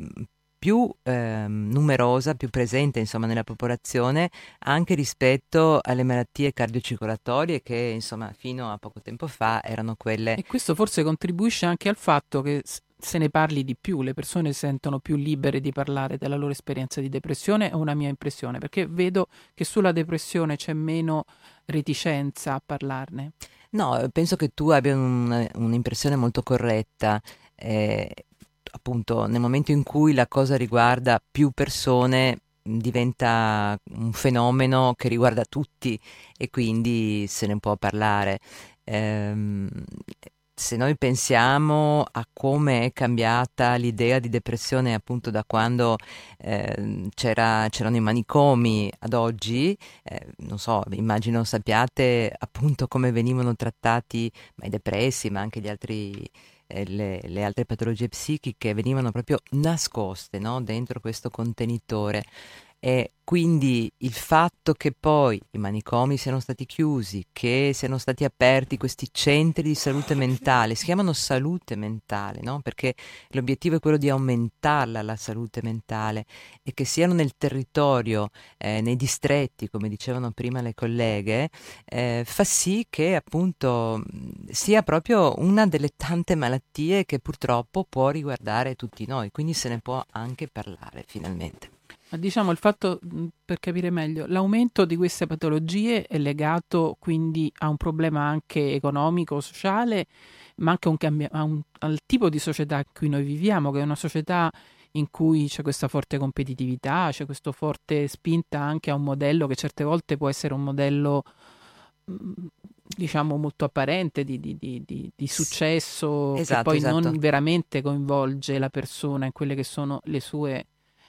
più eh, numerosa, più presente insomma, nella popolazione anche rispetto alle malattie cardiocircolatorie che insomma, fino a poco tempo fa erano quelle... E questo forse contribuisce anche al fatto che se ne parli di più, le persone si sentono più libere di parlare della loro esperienza di depressione, è una mia impressione, perché vedo che sulla depressione c'è meno reticenza a parlarne. No, penso che tu abbia un, un'impressione molto corretta. Eh, appunto nel momento in cui la cosa riguarda più persone diventa un fenomeno che riguarda tutti e quindi se ne può parlare. Ehm, se noi pensiamo a come è cambiata l'idea di depressione appunto da quando eh, c'era, c'erano i manicomi ad oggi, eh, non so, immagino sappiate appunto come venivano trattati ma i depressi ma anche gli altri le, le, altre patologie psichiche venivano proprio nascoste no? dentro questo contenitore. E quindi il fatto che poi i manicomi siano stati chiusi, che siano stati aperti questi centri di salute mentale, si chiamano salute mentale, no? perché l'obiettivo è quello di aumentarla la salute mentale e che siano nel territorio, eh, nei distretti, come dicevano prima le colleghe, eh, fa sì che appunto sia proprio una delle tante malattie che purtroppo può riguardare tutti noi, quindi se ne può anche parlare finalmente. Ma diciamo il fatto, per capire meglio, l'aumento di queste patologie è legato quindi a un problema anche economico, sociale, ma anche un cambi- un, al tipo di società in cui noi viviamo, che è una società in cui c'è questa forte competitività, c'è questa forte spinta anche a un modello che certe volte può essere un modello diciamo molto apparente di, di, di, di successo esatto, che poi esatto. non veramente coinvolge la persona in quelle che sono le sue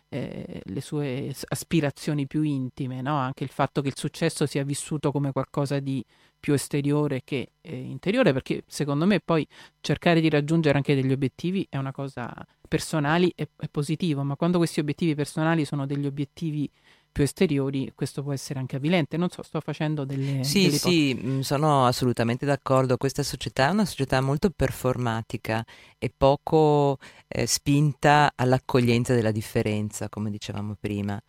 eh, le sue aspirazioni più intime, no? anche il fatto che il successo sia vissuto come qualcosa di più esteriore che eh, interiore, perché secondo me poi cercare di raggiungere anche degli obiettivi è una cosa personali è, è positivo, ma quando questi obiettivi personali sono degli obiettivi più esteriori, questo può essere anche avvilente. Non so, sto facendo delle. Sì, delle sì, mm, sono assolutamente d'accordo. Questa società è una società molto performatica e poco eh, spinta all'accoglienza della differenza, come dicevamo prima.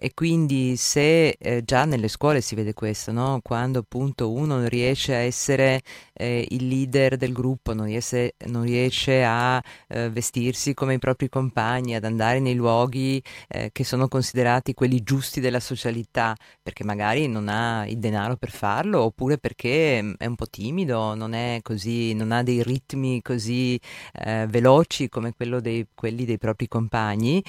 E quindi se eh, già nelle scuole si vede questo, no? quando appunto uno non riesce a essere eh, il leader del gruppo, non riesce, non riesce a eh, vestirsi come i propri compagni, ad andare nei luoghi eh, che sono considerati quelli giusti della socialità, perché magari non ha il denaro per farlo, oppure perché mm, è un po' timido, non, così, non ha dei ritmi così eh, veloci come dei, quelli dei propri compagni,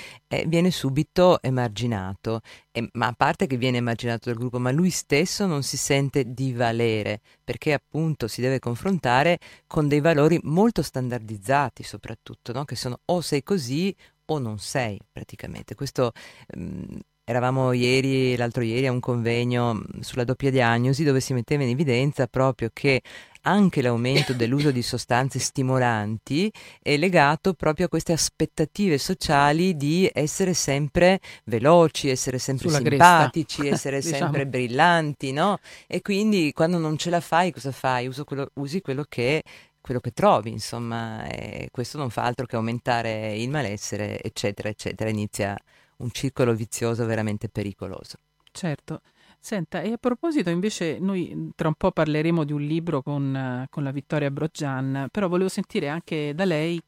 viene subito emarginato e, ma a parte che viene immaginato dal gruppo, ma lui stesso non si sente di valere perché appunto si deve confrontare con dei valori molto standardizzati soprattutto, no? che sono o sei così o non sei praticamente. Questo mh, eravamo ieri, l'altro ieri a un convegno sulla doppia diagnosi dove si metteva in evidenza proprio che anche l'aumento dell'uso di sostanze stimolanti è legato proprio a queste aspettative sociali di essere sempre veloci, essere sempre Sulla simpatici, essere diciamo. sempre brillanti, no? E quindi quando non ce la fai, cosa fai? Quello, usi quello che quello che trovi, insomma, e questo non fa altro che aumentare il malessere, eccetera, eccetera. Inizia un circolo vizioso veramente pericoloso. Certo. Senta, e a proposito, invece, noi mhmm, tra un po' parleremo di un libro con, con la Vittoria Brogian, però volevo sentire anche da lei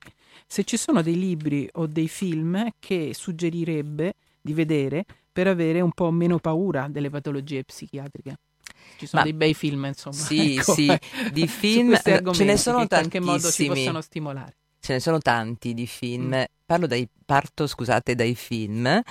se ci sono dei libri o dei film che suggerirebbe di vedere per avere un po' meno paura delle patologie psichiatriche. Ci sono Ma, dei bei film, insomma. Sì, ecco, sì, di film ce ne sono che in qualche modo ci possono stimolare. Ce ne sono tanti di film. Mm. Parlo dai, parto, scusate, dai film.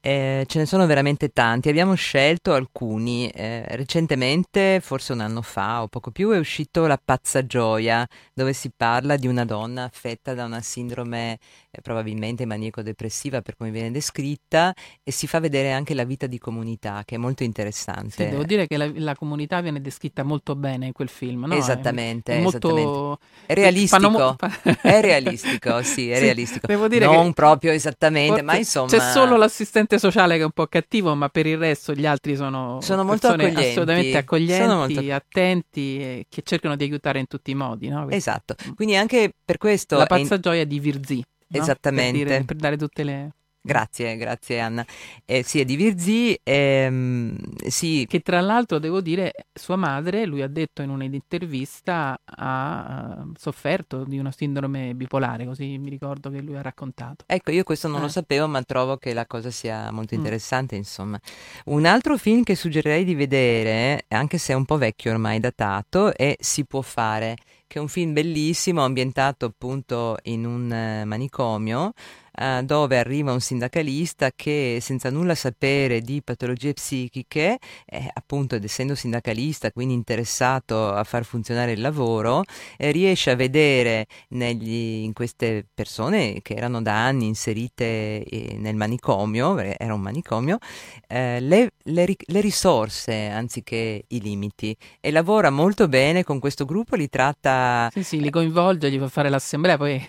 Eh, ce ne sono veramente tanti, abbiamo scelto alcuni. Eh, recentemente, forse un anno fa o poco più, è uscito La pazza gioia, dove si parla di una donna affetta da una sindrome eh, probabilmente maniaco-depressiva per come viene descritta e si fa vedere anche la vita di comunità, che è molto interessante. Sì, devo dire che la, la comunità viene descritta molto bene in quel film, no? Esattamente, è, è molto... esattamente. È realistico, mo... è realistico, sì, è sì, realistico. Devo dire non che proprio esattamente, ma insomma... C'è solo l'assistente l'assistente sociale che è un po' cattivo, ma per il resto gli altri sono, sono molto accoglienti. assolutamente accoglienti, molto... attenti e che cercano di aiutare in tutti i modi. No? Esatto, quindi anche per questo... La pazza in... gioia di Virzì. No? Esattamente. Per, dire, per dare tutte le... Grazie, grazie Anna. Eh, sì, è di Virzì. Ehm, sì. Che tra l'altro devo dire, sua madre, lui ha detto in un'intervista, ha uh, sofferto di una sindrome bipolare, così mi ricordo che lui ha raccontato. Ecco, io questo non eh. lo sapevo, ma trovo che la cosa sia molto mm. interessante, mm. insomma. Un altro film che suggerirei di vedere, anche se è un po' vecchio ormai, datato, è Si può fare, che è un film bellissimo, ambientato appunto in un uh, manicomio eh, dove arriva un sindacalista che senza nulla sapere di patologie psichiche, eh, appunto ed essendo sindacalista, quindi interessato a far funzionare il lavoro, eh, riesce a vedere negli, in queste persone che erano da anni inserite eh, nel manicomio, era un manicomio, eh, le, le, le risorse anziché i limiti. E lavora molto bene con questo gruppo, li tratta... Sì, sì, li coinvolge, gli fa fare l'assemblea, poi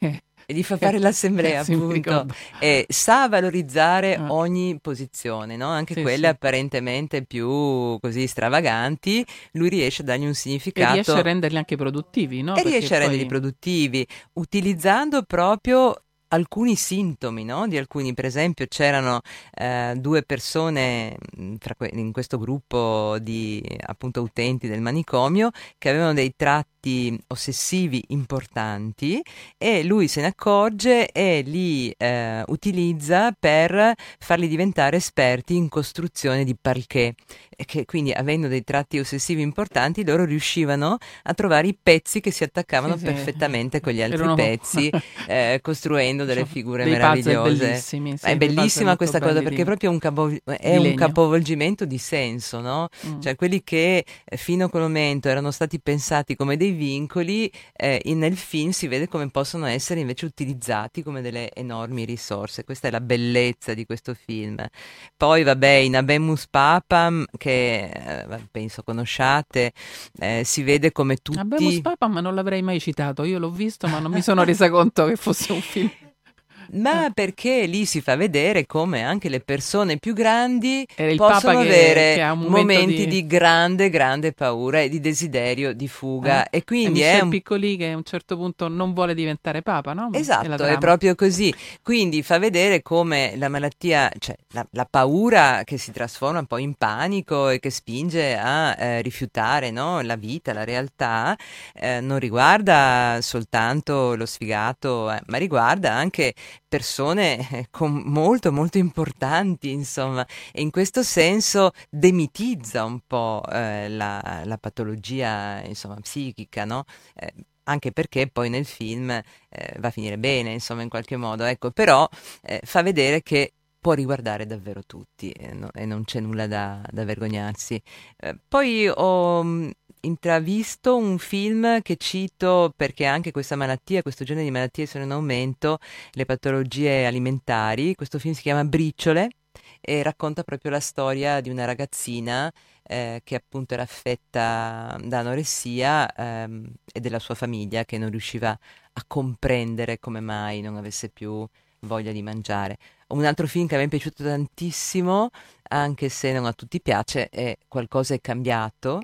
e di far fare l'assemblea, appunto, e sa valorizzare ah. ogni posizione, no? anche sì, quelle sì. apparentemente più così stravaganti, lui riesce a dargli un significato. E riesce a renderli anche produttivi, no? E Perché riesce a renderli produttivi, utilizzando proprio alcuni sintomi no? di alcuni, per esempio c'erano eh, due persone que- in questo gruppo di appunto utenti del manicomio che avevano dei tratti ossessivi importanti e lui se ne accorge e li eh, utilizza per farli diventare esperti in costruzione di parquet che quindi avendo dei tratti ossessivi importanti loro riuscivano a trovare i pezzi che si attaccavano sì, perfettamente sì. con gli altri Erano... pezzi eh, costruendo delle figure dei meravigliose sì, è bellissima questa cosa perché proprio un capo... è un capovolgimento di senso no? Mm. cioè quelli che fino a quel momento erano stati pensati come dei piccoli vincoli eh, nel film si vede come possono essere invece utilizzati come delle enormi risorse. Questa è la bellezza di questo film. Poi, vabbè, in Abemus Papam, che eh, penso conosciate, eh, si vede come tutti... Abemus Papam non l'avrei mai citato, io l'ho visto ma non mi sono resa conto che fosse un film ma perché lì si fa vedere come anche le persone più grandi possono che, avere che momenti di... di... grande, grande paura e di desiderio di fuga. Eh. E quindi è un piccoli che a un certo punto non vuole diventare papa, no? Esatto, è, è proprio così. Quindi fa vedere come la malattia, cioè la, la, paura che si trasforma un po' in panico e che spinge a eh, rifiutare no? la vita, la realtà, eh, non riguarda soltanto lo sfigato, eh, ma riguarda anche persone eh, molto molto importanti insomma e in questo senso demitizza un po' eh, la, la, patologia insomma psichica no? Eh, anche perché poi nel film eh, va a finire bene insomma in qualche modo ecco però eh, fa vedere che può riguardare davvero tutti e, no, e non c'è nulla da, da vergognarsi eh, poi ho intravisto un film che cito perché anche questa malattia, questo genere di malattie sono in aumento, le patologie alimentari. Questo film si chiama Briciole e racconta proprio la storia di una ragazzina eh, che appunto era affetta da anoressia ehm, e della sua famiglia che non riusciva a comprendere come mai non avesse più voglia di mangiare. Un altro film che me è piaciuto tantissimo, anche se non a tutti piace, è Qualcosa è cambiato,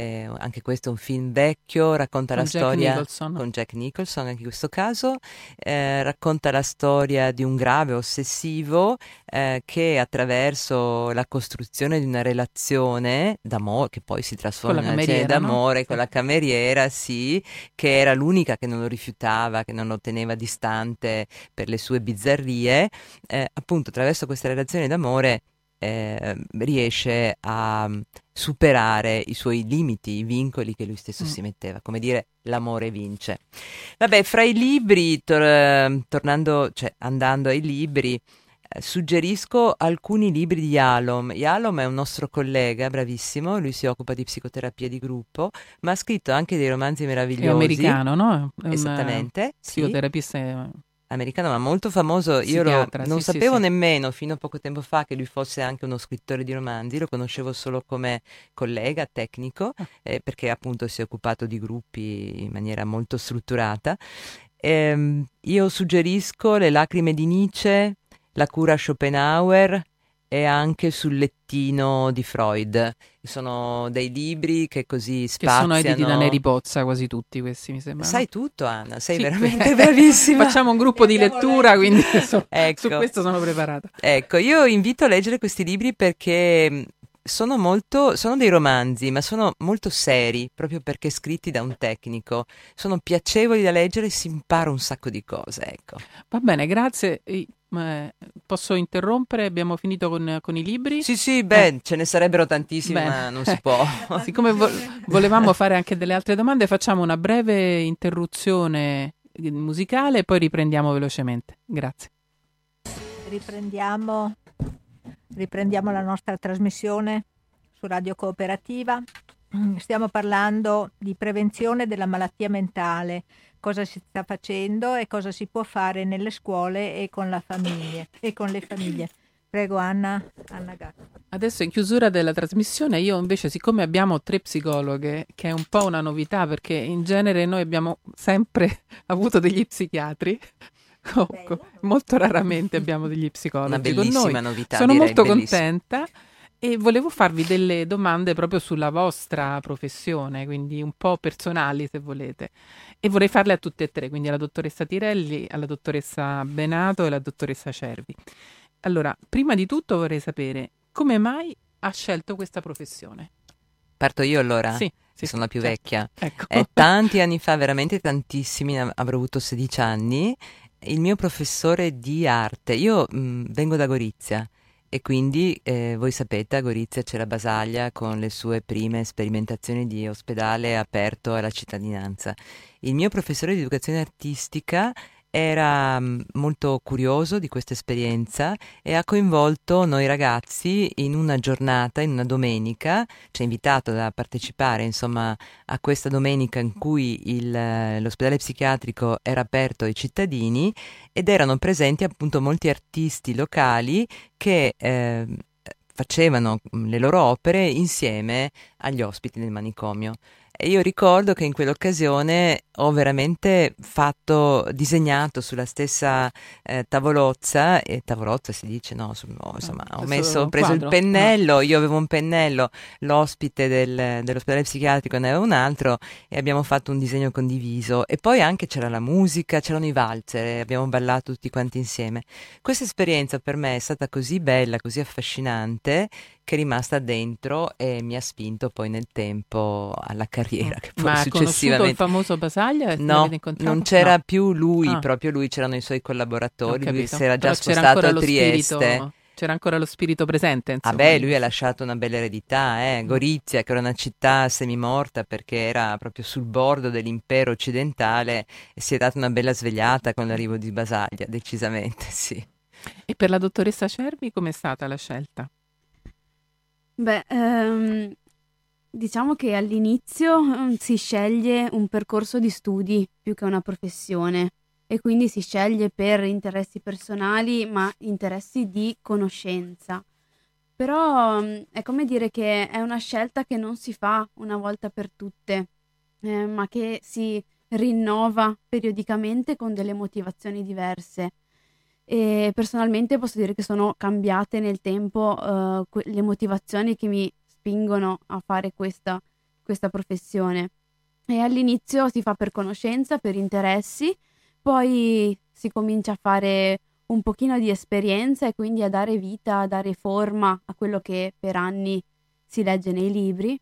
eh, anche questo è un film vecchio, racconta con la Jack storia Nicholson. con Jack Nicholson, anche in questo caso, eh, racconta la storia di un grave ossessivo eh, che attraverso la costruzione di una relazione d'amore, che poi si trasforma in una relazione d'amore no? con la cameriera, sì, che era l'unica che non lo rifiutava, che non lo teneva distante per le sue bizzarrie, eh, appunto attraverso questa relazione d'amore eh, riesce a superare i suoi limiti, i vincoli che lui stesso mm. si metteva, come dire l'amore vince. Vabbè, fra i libri, tor- tornando, cioè andando ai libri, eh, suggerisco alcuni libri di Yalom. Yalom è un nostro collega, bravissimo, lui si occupa di psicoterapia di gruppo, ma ha scritto anche dei romanzi meravigliosi. È americano, no? È Esattamente. Psicoterapista sì americano, ma molto famoso. Io lo, non sì, sapevo sì, nemmeno fino a poco tempo fa che lui fosse anche uno scrittore di romanzi, lo conoscevo solo come collega tecnico, ah. eh, perché appunto si è occupato di gruppi in maniera molto strutturata. Eh, io suggerisco Le lacrime di Nietzsche, La cura Schopenhauer, e anche sul lettino di Freud. Sono dei libri che così spaziano. Che sono editi da Neri Pozza quasi tutti questi, mi sembra. Sai tutto, Anna, sei sì, veramente bravissima. Facciamo un gruppo di lettura, quindi so, ecco. su questo sono preparata. Ecco, io invito a leggere questi libri perché sono molto, sono dei romanzi, ma sono molto seri, proprio perché scritti da un tecnico. Sono piacevoli da leggere e si impara un sacco di cose, ecco. Va bene, grazie. Eh, posso interrompere? Abbiamo finito con, con i libri? Sì, sì, beh, eh. ce ne sarebbero tantissimi, bene. ma non si può. Siccome vo- volevamo fare anche delle altre domande, facciamo una breve interruzione musicale e poi riprendiamo velocemente. Grazie. Riprendiamo, riprendiamo la nostra trasmissione su Radio Cooperativa. Stiamo parlando di prevenzione della malattia mentale cosa si sta facendo e cosa si può fare nelle scuole e con, la famiglia, e con le famiglie. Prego Anna, Anna Gatto. Adesso in chiusura della trasmissione io invece siccome abbiamo tre psicologhe, che è un po' una novità perché in genere noi abbiamo sempre avuto degli psichiatri, Bello. molto raramente abbiamo degli psicologi una bellissima novità. Sono molto bellissima. contenta e volevo farvi delle domande proprio sulla vostra professione, quindi un po' personali se volete. E vorrei farle a tutte e tre, quindi alla dottoressa Tirelli, alla dottoressa Benato e alla dottoressa Cervi. Allora, prima di tutto vorrei sapere come mai ha scelto questa professione. Parto io allora? Sì. sì sono la più certo. vecchia. Ecco. Eh, tanti anni fa, veramente tantissimi, avrò avuto 16 anni, il mio professore di arte, io mh, vengo da Gorizia, e quindi eh, voi sapete a Gorizia c'è la Basaglia con le sue prime sperimentazioni di ospedale aperto alla cittadinanza. Il mio professore di educazione artistica era mm, molto curioso di questa esperienza e ha coinvolto noi ragazzi in una giornata, in una domenica, ci ha invitato a partecipare insomma a questa domenica in cui il, l'ospedale psichiatrico era aperto ai cittadini ed erano presenti appunto molti artisti locali che eh, facevano mm, le loro opere insieme agli ospiti del manicomio. E io ricordo che in quell'occasione ho veramente fatto, disegnato sulla stessa eh, tavolozza, e tavolozza si dice, no, su, no insomma, ho, messo, ho preso quadro. il pennello, io avevo un pennello, l'ospite del, dell'ospedale psichiatrico ne aveva un altro e abbiamo fatto un disegno condiviso. E poi anche c'era la musica, c'erano i valzer, abbiamo ballato tutti quanti insieme. Questa esperienza per me è stata così bella, così affascinante, che è rimasta dentro e mi ha spinto poi nel tempo alla carriera. Che poi Ma successivamente... il famoso Basaglia? No, non c'era no. più lui, ah. proprio lui, c'erano i suoi collaboratori, lui si era già Però spostato a Trieste. Spirito c'era ancora lo spirito presente. Insomma. Ah beh, lui ha lasciato una bella eredità, eh? Gorizia, che era una città semimorta perché era proprio sul bordo dell'impero occidentale e si è data una bella svegliata con l'arrivo di Basaglia, decisamente, sì. E per la dottoressa Cervi com'è stata la scelta? Beh, ehm, diciamo che all'inizio um, si sceglie un percorso di studi più che una professione e quindi si sceglie per interessi personali ma interessi di conoscenza. Però um, è come dire che è una scelta che non si fa una volta per tutte, eh, ma che si rinnova periodicamente con delle motivazioni diverse e personalmente posso dire che sono cambiate nel tempo uh, que- le motivazioni che mi spingono a fare questa, questa professione. E all'inizio si fa per conoscenza, per interessi, poi si comincia a fare un pochino di esperienza e quindi a dare vita, a dare forma a quello che per anni si legge nei libri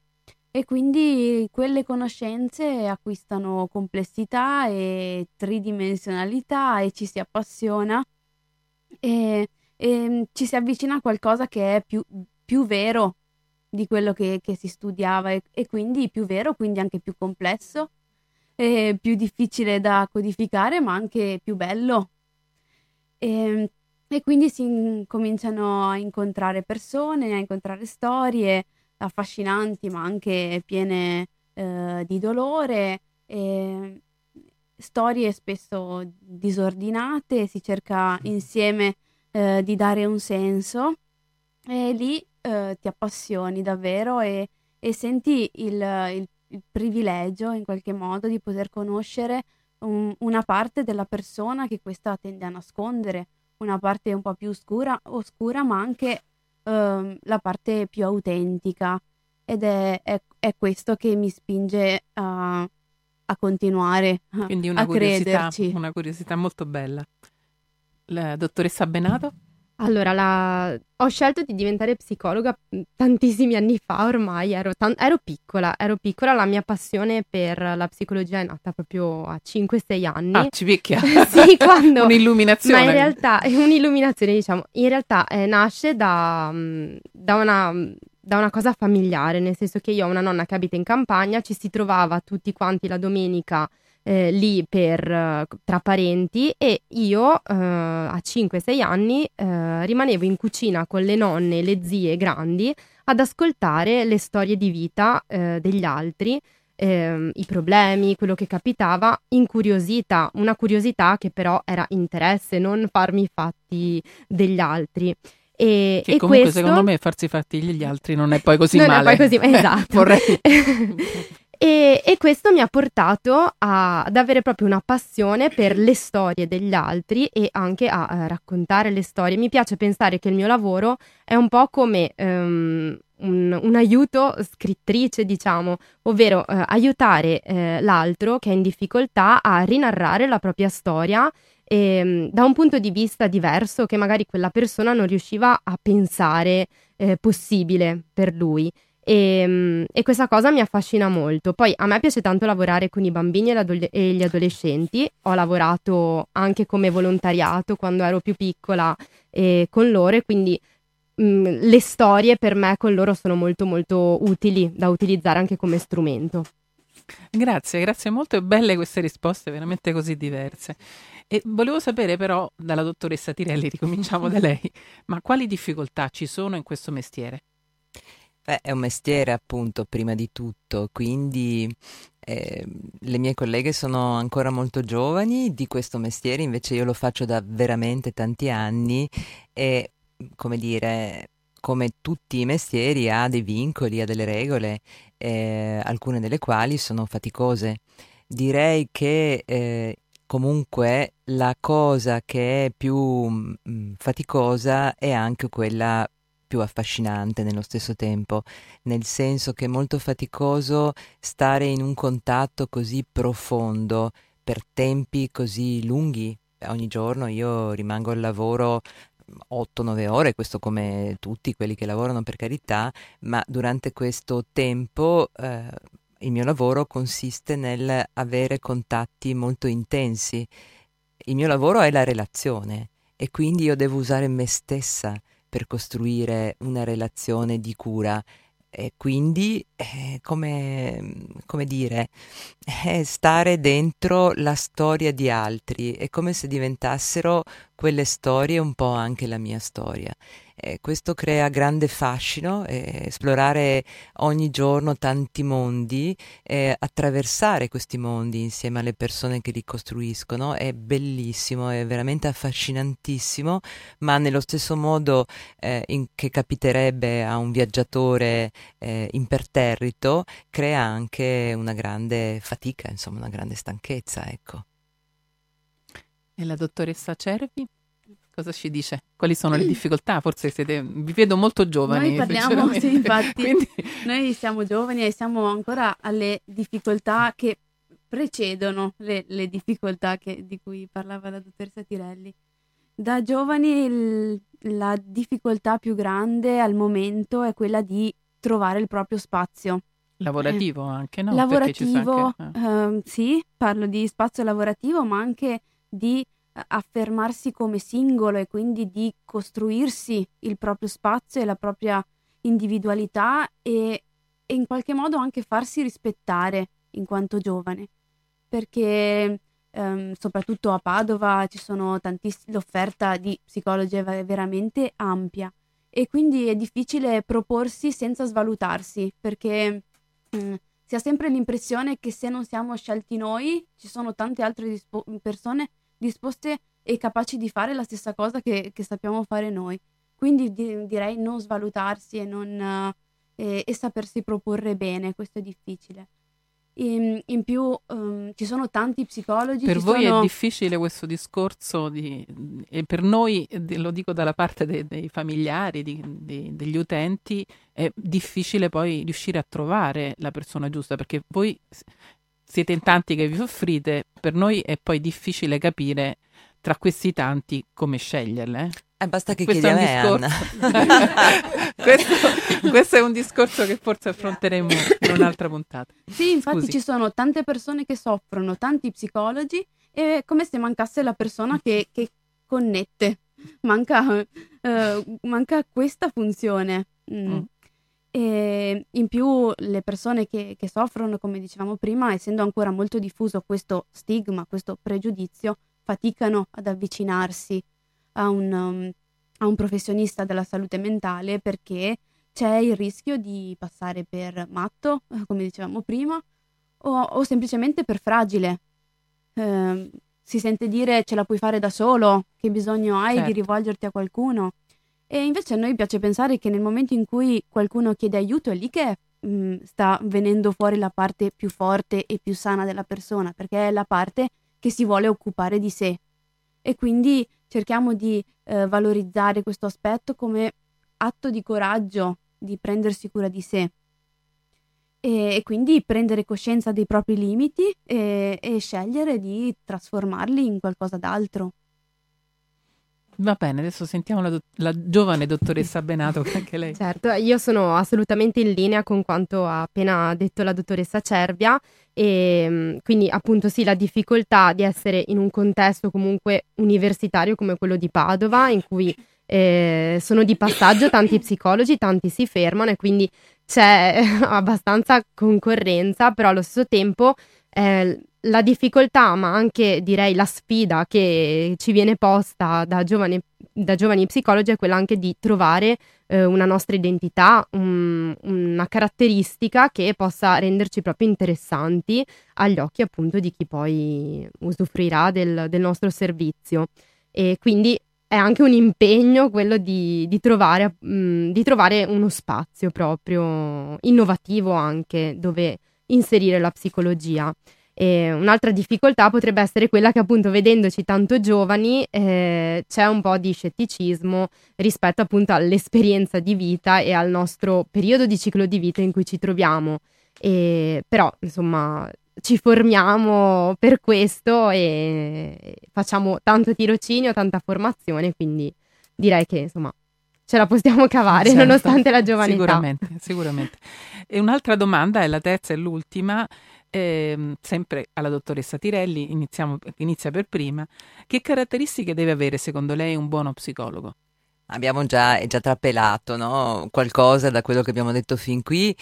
e quindi quelle conoscenze acquistano complessità e tridimensionalità e ci si appassiona e, e ci si avvicina a qualcosa che è più, più vero di quello che, che si studiava e, e, quindi più vero, quindi anche più complesso, più difficile da codificare, ma anche più bello. E, e quindi si cominciano a incontrare persone, a incontrare storie affascinanti, ma anche piene eh, di dolore. E, storie spesso disordinate, si cerca insieme eh, di dare un senso e lì eh, ti appassioni davvero e, e senti il, il, il, privilegio in qualche modo di poter conoscere un, una parte della persona che questa tende a nascondere, una parte un po' più oscura, oscura ma anche eh, la parte più autentica. Ed è, è, è questo che mi spinge a a continuare Quindi una a curiosità, crederci. Una curiosità molto bella. La dottoressa Benato? Allora, la... ho scelto di diventare psicologa tantissimi anni fa ormai, ero, tan... ero, piccola, ero piccola, la mia passione per la psicologia è nata proprio a 5-6 anni. Ah, ci picchia! sì, quando... un'illuminazione. Ma in realtà, è un'illuminazione diciamo, in realtà eh, nasce da, da una da una cosa familiare, nel senso che io ho una nonna che abita in campagna, ci si trovava tutti quanti la domenica eh, lì per, uh, tra parenti e io uh, a 5-6 anni uh, rimanevo in cucina con le nonne e le zie grandi ad ascoltare le storie di vita degli altri, ehm, i problemi, quello che capitava, incuriosita, una curiosità che però era interesse, non farmi i fatti degli altri. E, che e comunque questo... secondo me farsi fatti gli altri non è poi così non male. è poi così, esatto. Vorrei... e, e, questo mi ha portato a, ad avere proprio una passione per le storie degli altri e anche a, a raccontare le storie. Mi piace pensare che il mio lavoro è un po' come um, un, un, aiuto scrittrice, diciamo, ovvero uh, aiutare uh, l'altro che è in difficoltà a rinarrare la propria storia ehm, da un punto di vista diverso che magari quella persona non riusciva a pensare eh, possibile per lui. E, ehm, e, questa cosa mi affascina molto. Poi a me piace tanto lavorare con i bambini e, e gli adolescenti. Ho lavorato anche come volontariato quando ero più piccola eh, con loro e quindi mh, mm, le storie per me con loro sono molto molto utili da utilizzare anche come strumento. Grazie, grazie molto, belle queste risposte, veramente così diverse. E volevo sapere però dalla dottoressa Tirelli, ricominciamo da lei, ma quali difficoltà ci sono in questo mestiere? Beh, è un mestiere appunto prima di tutto, quindi eh, le mie colleghe sono ancora molto giovani di questo mestiere, invece io lo faccio da veramente tanti anni e come dire, come tutti i mestieri ha dei vincoli, ha delle regole, eh, alcune delle quali sono faticose. Direi che eh, comunque la cosa che è più mh, mm, faticosa è anche quella più affascinante nello stesso tempo, nel senso che è molto faticoso stare in un contatto così profondo per tempi così lunghi. Ogni giorno io rimango al lavoro 8-9 ore, questo come tutti quelli che lavorano per carità, ma durante questo tempo eh, il mio lavoro consiste nel avere contatti molto intensi. Il mio lavoro è la relazione e quindi io devo usare me stessa per costruire una relazione di cura e quindi eh, come, come, dire eh, stare dentro la storia di altri è come se diventassero quelle storie un po' anche la mia storia eh, questo crea grande fascino, eh, esplorare ogni giorno tanti mondi, eh, attraversare questi mondi insieme alle persone che li costruiscono è bellissimo, è veramente affascinantissimo, ma nello stesso modo eh, in, che capiterebbe a un viaggiatore eh, imperterrito, crea anche una grande fatica, insomma una grande stanchezza. Ecco. E la dottoressa Cervi? Cosa ci dice? Quali sono le difficoltà? Forse siete, vi vedo molto giovani. Noi parliamo, sì, infatti, Quindi... noi siamo giovani e siamo ancora alle difficoltà che precedono le, le difficoltà che, di cui parlava la dottoressa Tirelli. Da giovani il, la difficoltà più grande al momento è quella di trovare il proprio spazio. Lavorativo anche, no? Lavorativo, anche, eh. uh, sì, parlo di spazio lavorativo, ma anche di affermarsi come singolo e quindi di costruirsi il proprio spazio e la propria individualità e, e in qualche modo anche farsi rispettare in quanto giovane. Perché ehm, soprattutto a Padova ci sono tantissime, l'offerta di psicologi è veramente ampia e quindi è difficile proporsi senza svalutarsi perché mh, si ha sempre l'impressione che se non siamo scelti noi ci sono tante altre dispo- persone disposte e capaci di fare la stessa cosa che, che sappiamo fare noi. Quindi di, direi non svalutarsi e, non, eh, e sapersi proporre bene, questo è difficile. In, in più um, ci sono tanti psicologi. Per voi sono... è difficile questo discorso di, e per noi, lo dico dalla parte dei, dei familiari, di, di, degli utenti, è difficile poi riuscire a trovare la persona giusta perché voi siete in tanti che vi soffrite, per noi è poi difficile capire tra questi tanti come sceglierle. Eh, basta che questo chiedi a me, questo, questo, è un discorso che forse affronteremo in un'altra puntata. Sì, infatti Scusi. ci sono tante persone che soffrono, tanti psicologi, e è come se mancasse la persona che, che connette. Manca, uh, manca questa funzione. Mm. Mm. E in più le persone che, che, soffrono, come dicevamo prima, essendo ancora molto diffuso questo stigma, questo pregiudizio, faticano ad avvicinarsi a un, um, a un professionista della salute mentale perché c'è il rischio di passare per matto, eh, come dicevamo prima, o, o semplicemente per fragile. Eh, si sente dire ce la puoi fare da solo, che bisogno hai certo. di rivolgerti a qualcuno. E invece a noi piace pensare che nel momento in cui qualcuno chiede aiuto è lì che mh, mm, sta venendo fuori la parte più forte e più sana della persona, perché è la parte che si vuole occupare di sé. E quindi cerchiamo di eh, valorizzare questo aspetto come atto di coraggio di prendersi cura di sé. E, e quindi prendere coscienza dei propri limiti e, e scegliere di trasformarli in qualcosa d'altro. Va bene, adesso sentiamo la, do- la, giovane dottoressa Benato, che anche lei. Certo, io sono assolutamente in linea con quanto ha appena detto la dottoressa Cervia e mm, quindi appunto sì, la difficoltà di essere in un contesto comunque universitario come quello di Padova, in cui eh, sono di passaggio tanti psicologi, tanti si fermano e quindi c'è abbastanza concorrenza, però allo stesso tempo eh, la difficoltà, ma anche direi la sfida che ci viene posta da giovani, da giovani psicologi è quella anche di trovare eh, una nostra identità, un, una caratteristica che possa renderci proprio interessanti agli occhi appunto di chi poi usufruirà del, del nostro servizio. E quindi è anche un impegno quello di, di, trovare, mh, di trovare uno spazio proprio innovativo anche dove inserire la psicologia. E un'altra difficoltà potrebbe essere quella che appunto vedendoci tanto giovani eh, c'è un po' di scetticismo rispetto appunto all'esperienza di vita e al nostro periodo di ciclo di vita in cui ci troviamo. E, però insomma ci formiamo per questo e facciamo tanto tirocinio, tanta formazione, quindi direi che insomma ce la possiamo cavare certo, nonostante la giovane sicuramente, Sicuramente. E un'altra domanda, è la terza e l'ultima, eh, sempre alla dottoressa Tirelli, iniziamo, inizia per prima. Che caratteristiche deve avere secondo lei un buono psicologo? Abbiamo già, già trapelato no? qualcosa da quello che abbiamo detto fin qui.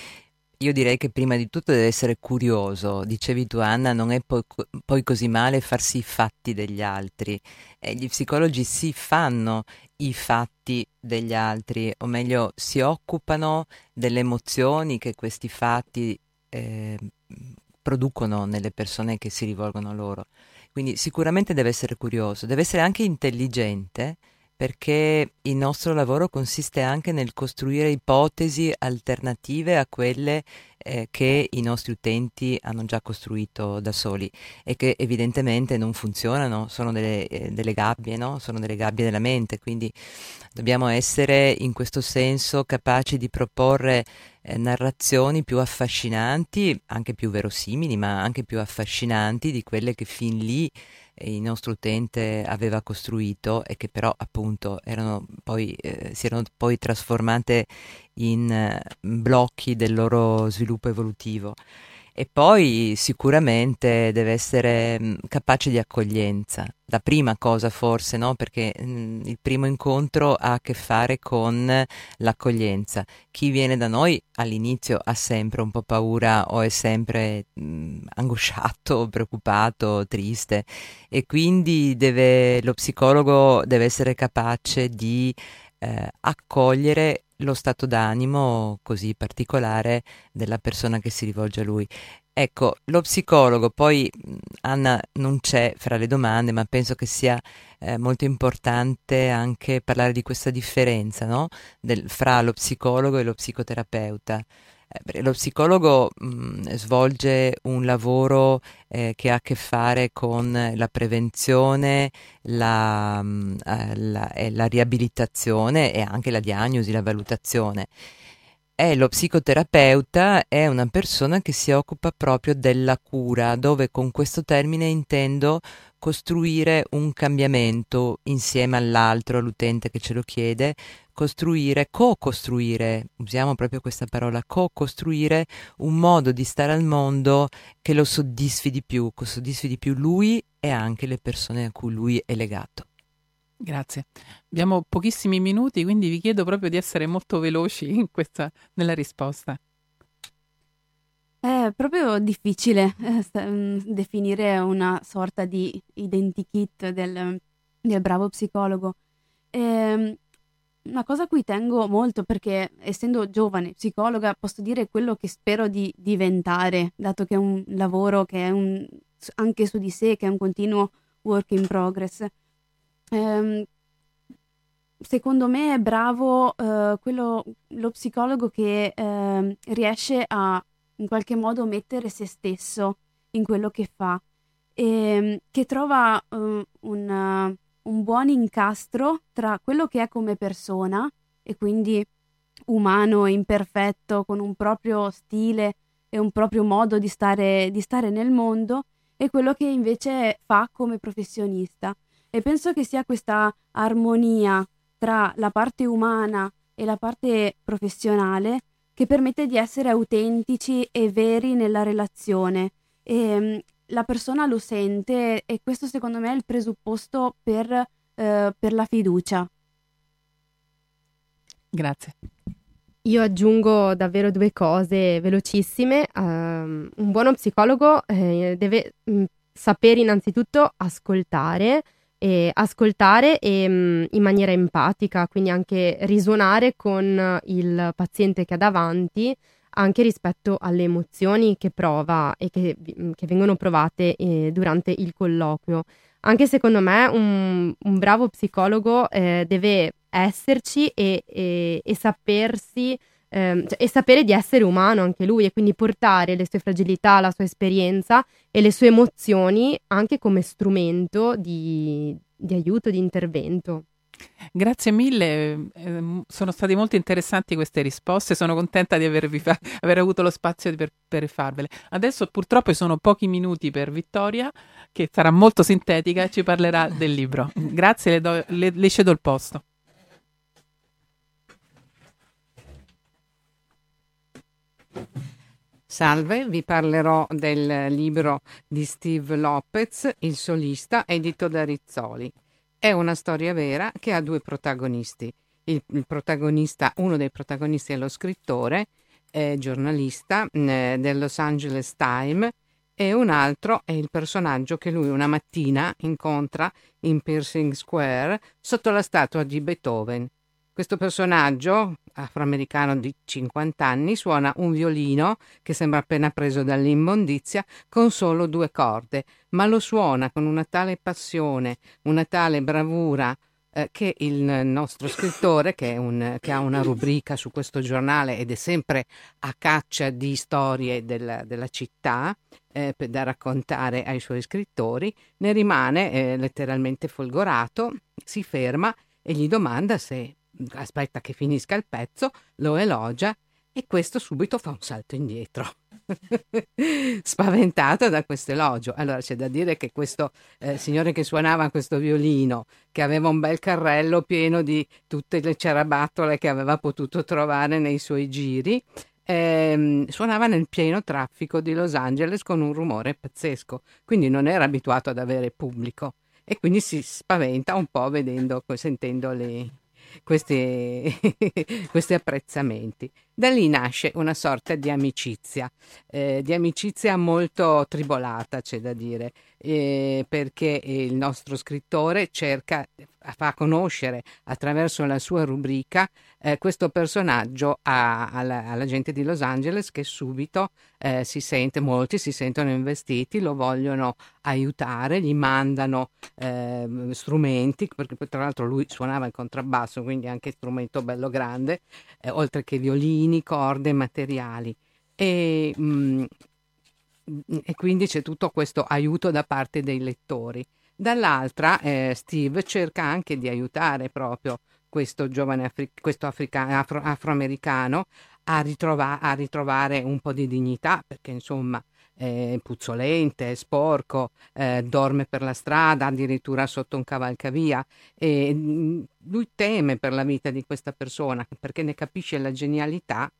Io direi che prima di tutto deve essere curioso. Dicevi tu, Anna, non è poi, poi così male farsi i fatti degli altri. E gli psicologi si fanno i fatti degli altri, o meglio, si occupano delle emozioni che questi fatti eh, producono nelle persone che si rivolgono a loro. Quindi sicuramente deve essere curioso, deve essere anche intelligente perché il nostro lavoro consiste anche nel costruire ipotesi alternative a quelle eh, che i nostri utenti hanno già costruito da soli e che evidentemente non funzionano, sono delle, eh, delle gabbie, no? sono delle gabbie della mente, quindi dobbiamo essere in questo senso capaci di proporre eh, narrazioni più affascinanti, anche più verosimili, ma anche più affascinanti di quelle che fin lì il nostro utente aveva costruito e che però appunto erano poi, eh, si erano poi trasformate in eh, blocchi del loro sviluppo evolutivo e poi sicuramente deve essere mh, capace di accoglienza. La prima cosa forse, no? Perché mh, il primo incontro ha a che fare con l'accoglienza. Chi viene da noi all'inizio ha sempre un po' paura o è sempre mh, angosciato, preoccupato, triste e quindi deve, lo psicologo deve essere capace di eh, accogliere lo stato d'animo così particolare della persona che si rivolge a lui. Ecco, lo psicologo, poi Anna non c'è fra le domande, ma penso che sia eh, molto importante anche parlare di questa differenza no? Del, fra lo psicologo e lo psicoterapeuta. Eh, lo psicologo mh, mm, svolge un lavoro eh, che ha a che fare con la prevenzione, la, mh, mm, eh, la, la riabilitazione e anche la diagnosi, la valutazione. E lo psicoterapeuta è una persona che si occupa proprio della cura, dove con questo termine intendo costruire un cambiamento insieme all'altro, all'utente che ce lo chiede, costruire, co-costruire, usiamo proprio questa parola, co-costruire un modo di stare al mondo che lo soddisfi di più, che soddisfi di più lui e anche le persone a cui lui è legato. Grazie. Abbiamo pochissimi minuti, quindi vi chiedo proprio di essere molto veloci questa, nella risposta. È proprio difficile eh, definire una sorta di identikit del, del bravo psicologo. Eh, una cosa a cui tengo molto perché essendo giovane psicologa posso dire quello che spero di diventare, dato che è un lavoro che è un, anche su di sé, che è un continuo work in progress. Ehm, secondo me è bravo eh, quello, lo psicologo che eh, riesce a in qualche modo mettere se stesso in quello che fa e che trova uh, un un buon incastro tra quello che è come persona e quindi umano, imperfetto, con un proprio stile e un proprio modo di stare, di stare nel mondo e quello che invece fa come professionista. E penso che sia questa armonia tra la parte umana e la parte professionale che permette di essere autentici e veri nella relazione. E, la persona lo sente e questo secondo me è il presupposto per, eh, per la fiducia. Grazie. Io aggiungo davvero due cose velocissime. Um, un buono psicologo eh, deve mh, mm, sapere innanzitutto ascoltare, e ascoltare e, mh, mm, in maniera empatica, quindi anche risuonare con il paziente che ha davanti, anche rispetto alle emozioni che prova e che, mm, che vengono provate eh, durante il colloquio. Anche secondo me un, un bravo psicologo eh, deve esserci e, e, e sapersi ehm, cioè, e sapere di essere umano anche lui e quindi portare le sue fragilità, la sua esperienza e le sue emozioni anche come strumento di, di aiuto, di intervento. Grazie mille, eh, sono state molto interessanti queste risposte, sono contenta di fa- aver avuto lo spazio per, per, farvele. Adesso purtroppo sono pochi minuti per Vittoria, che sarà molto sintetica e ci parlerà del libro. Grazie, le, do, le, le cedo il posto. Salve, vi parlerò del libro di Steve Lopez, Il solista, edito da Rizzoli. È una storia vera che ha due protagonisti. Il, il protagonista, uno dei protagonisti è lo scrittore, è giornalista eh, del Los Angeles Times e un altro è il personaggio che lui una mattina incontra in Piercing Square sotto la statua di Beethoven. Questo personaggio, afroamericano di 50 anni, suona un violino che sembra appena preso dall'immondizia con solo due corde, ma lo suona con una tale passione, una tale bravura eh, che il nostro scrittore, che, un, che, ha una rubrica su questo giornale ed è sempre a caccia di storie del, della città, eh, da raccontare ai suoi scrittori, ne rimane eh, letteralmente folgorato, si ferma e gli domanda se aspetta che finisca il pezzo, lo elogia e questo subito fa un salto indietro. spaventato da questo elogio. Allora c'è da dire che questo eh, signore che suonava questo violino, che aveva un bel carrello pieno di tutte le ciarabattole che aveva potuto trovare nei suoi giri, ehm, suonava nel pieno traffico di Los Angeles con un rumore pazzesco, quindi non era abituato ad avere pubblico e quindi si spaventa un po' vedendo, sentendo le, questi, questi apprezzamenti. Da lì nasce una sorta di amicizia, eh, di amicizia molto tribolata, c'è da dire, eh, perché il nostro scrittore cerca, fa conoscere attraverso la sua rubrica eh, questo personaggio a, alla, alla, gente di Los Angeles che subito eh, si sente, molti si sentono investiti, lo vogliono aiutare, gli mandano eh, strumenti, perché tra l'altro lui suonava il contrabbasso, quindi anche strumento bello grande, eh, oltre che violini, corde, materiali. E, mh, mm, e quindi c'è tutto questo aiuto da parte dei lettori. Dall'altra eh, Steve cerca anche di aiutare proprio questo giovane Afri- questo africa- afro- afroamericano a, ritrova- a, ritrovare un po' di dignità perché insomma è puzzolente, sporco, eh, dorme per la strada, addirittura sotto un cavalcavia e mm, lui teme per la vita di questa persona perché ne capisce la genialità,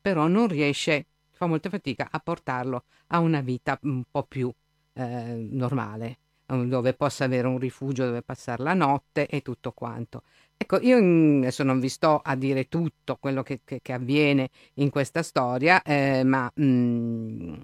però non riesce, fa molta fatica a portarlo a una vita un po' più eh, normale, dove possa avere un rifugio dove passare la notte e tutto quanto. Ecco, io adesso non vi sto a dire tutto quello che, che, che avviene in questa storia, eh, ma mh, mm,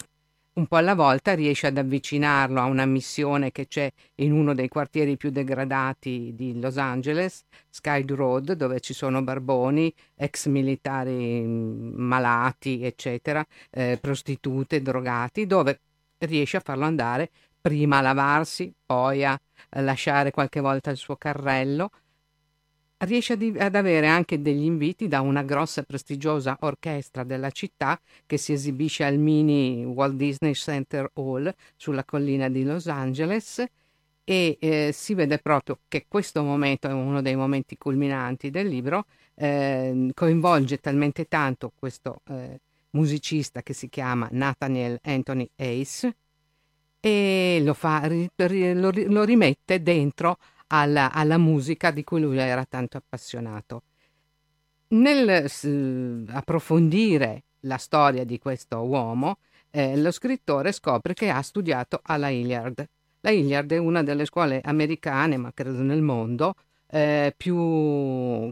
un po' alla volta riesce ad avvicinarlo a una missione che c'è in uno dei quartieri più degradati di Los Angeles, Sky Road, dove ci sono barboni, ex militari mm, malati, eccetera, eh, prostitute, drogati, dove riesce a farlo andare prima a lavarsi, poi a lasciare qualche volta il suo carrello riesce ad, avere anche degli inviti da una grossa prestigiosa orchestra della città che si esibisce al mini Walt Disney Center Hall sulla collina di Los Angeles e eh, si vede proprio che questo momento è uno dei momenti culminanti del libro, eh, coinvolge talmente tanto questo eh, musicista che si chiama Nathaniel Anthony Ace e lo, fa, lo, lo rimette dentro alla, alla musica di cui lui era tanto appassionato. Nel s- approfondire la storia di questo uomo, eh, lo scrittore scopre che ha studiato alla Hilliard. La Hilliard è una delle scuole americane, ma credo nel mondo, eh, più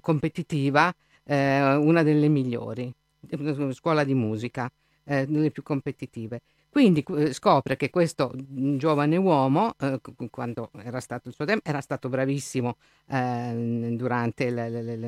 competitiva eh, una delle migliori, scuola di musica, eh, delle più competitive. Quindi eh, scopre che questo giovane uomo, eh, quando era stato il suo tempo, era stato bravissimo eh, durante le, le, le,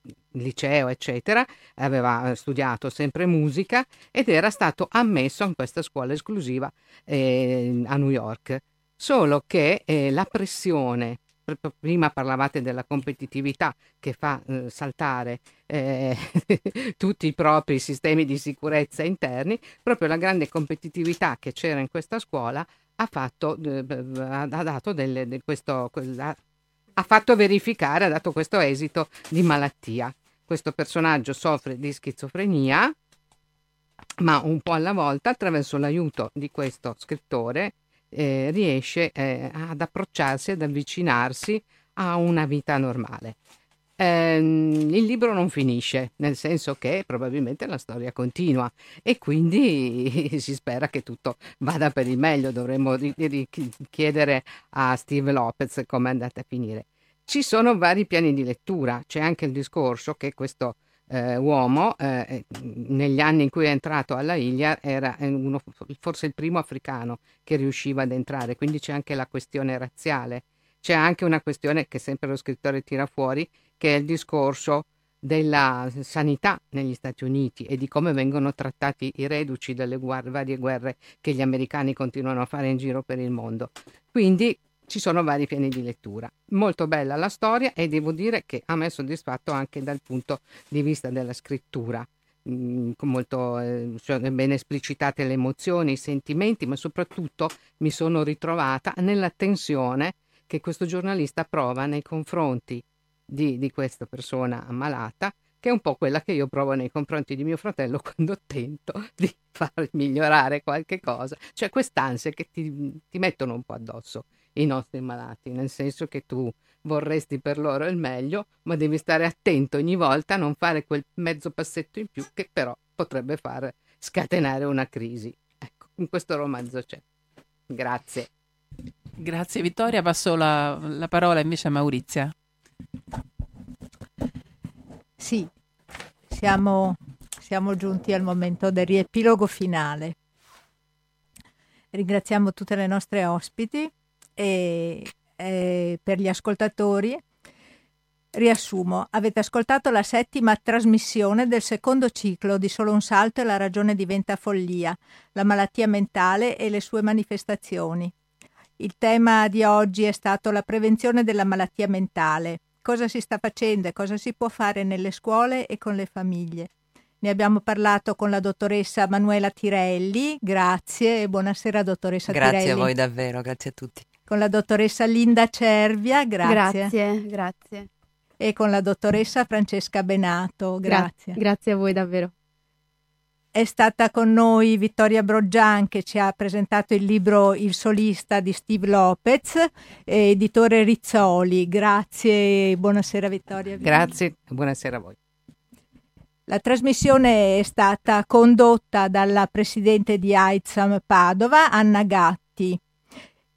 il liceo, eccetera, aveva studiato sempre musica ed era stato ammesso in questa scuola esclusiva eh, a New York. Solo che eh, la pressione prima parlavate della competitività che fa eh, saltare eh, tutti i propri sistemi di sicurezza interni, proprio la grande competitività che c'era in questa scuola ha fatto, eh, ha dato delle, de questo, ha, fatto verificare, ha dato questo esito di malattia. Questo personaggio soffre di schizofrenia, ma un po' alla volta, attraverso l'aiuto di questo scrittore, eh, riesce eh, ad approcciarsi, ad avvicinarsi a una vita normale. Eh, il libro non finisce, nel senso che probabilmente la storia continua e quindi si spera che tutto vada per il meglio. Dovremmo chiedere a Steve Lopez come è andata a finire. Ci sono vari piani di lettura, c'è anche il discorso che questo eh, uomo, eh, eh, negli anni in cui è entrato alla Ilia, era uno, forse il primo africano che riusciva ad entrare, quindi c'è anche la questione razziale. C'è anche una questione che sempre lo scrittore tira fuori, che è il discorso della sanità negli Stati Uniti e di come vengono trattati i reduci delle guerre, varie guerre che gli americani continuano a fare in giro per il mondo. Quindi ci sono vari piani di lettura. Molto bella la storia e devo dire che a me è soddisfatto anche dal punto di vista della scrittura. Mm, molto eh, sono ben esplicitate le emozioni, i sentimenti, ma soprattutto mi sono ritrovata nella tensione che questo giornalista prova nei confronti di, di questa persona ammalata, che è un po' quella che io provo nei confronti di mio fratello quando tento di far migliorare qualche cosa, cioè quest'ansia che ti, ti mettono un po' addosso i nostri malati, nel senso che tu vorresti per loro il meglio, ma devi stare attento ogni volta a non fare quel mezzo passetto in più che però potrebbe far scatenare una crisi. Ecco, in questo romanzo c'è. Grazie. Grazie Vittoria, passo la, la parola invece a Maurizia. Sì, siamo, siamo giunti al momento del riepilogo finale. Ringraziamo tutte le nostre ospiti e, e per gli ascoltatori. Riassumo, avete ascoltato la settima trasmissione del secondo ciclo di Solo un salto e la ragione diventa follia, la malattia mentale e le sue manifestazioni. Il tema di oggi è stato la prevenzione della malattia mentale, cosa si sta facendo e cosa si può fare nelle scuole e con le famiglie. Ne abbiamo parlato con la dottoressa Manuela Tirelli, grazie e buonasera dottoressa grazie Tirelli. Grazie a voi davvero, grazie a tutti con la dottoressa Linda Cervia, grazie. Grazie, grazie. E con la dottoressa Francesca Benato, grazie. Gra- grazie a voi davvero. È stata con noi Vittoria Broggian che ci ha presentato il libro Il solista di Steve Lopez, editore Rizzoli. Grazie e buonasera Vittoria. Grazie e buonasera a voi. La trasmissione è stata condotta dalla presidente di AIDSAM Padova, Anna Gatti.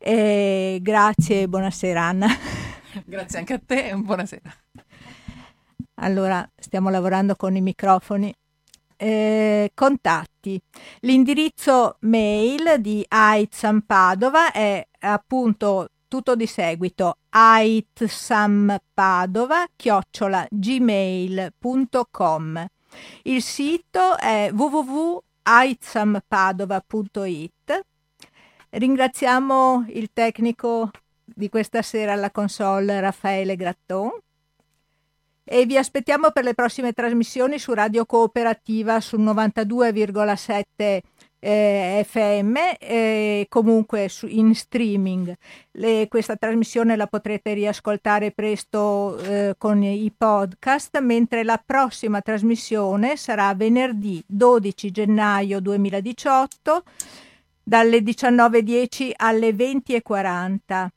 E grazie buonasera Anna. Grazie anche a te e buonasera. Allora, stiamo lavorando con i microfoni. Eh, contatti. L'indirizzo mail di AITSAM Padova è appunto tutto di seguito aitsampadova chiocciola gmail.com il sito è www.aitsampadova.it Ringraziamo il tecnico di questa sera alla console Raffaele Gratton e vi aspettiamo per le prossime trasmissioni su Radio Cooperativa sul 92,7 eh, FM e comunque su, in streaming. Le, questa trasmissione la potrete riascoltare presto eh, con i podcast, mentre la prossima trasmissione sarà venerdì 12 gennaio 2018 dalle 19.10 alle 20.40.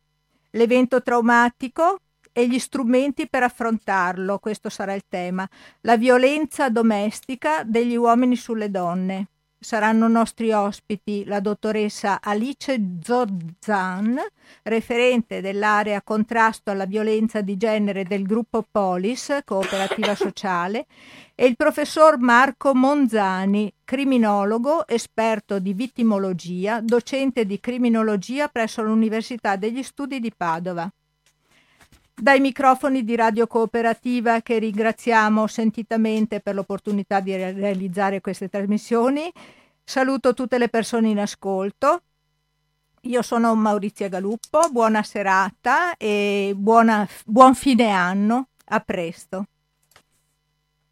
L'evento traumatico e gli strumenti per affrontarlo, questo sarà il tema. La violenza domestica degli uomini sulle donne. Saranno nostri ospiti la dottoressa Alice Zorzan, referente dell'area contrasto alla violenza di genere del gruppo Polis, cooperativa sociale, e il professor Marco Monzani, criminologo, esperto di vittimologia, docente di criminologia presso l'Università degli Studi di Padova. Dai microfoni di Radio Cooperativa che ringraziamo sentitamente per l'opportunità di realizzare queste trasmissioni, saluto tutte le persone in ascolto. Io sono Maurizia Galuppo, buona serata e buona, buon fine anno. A presto.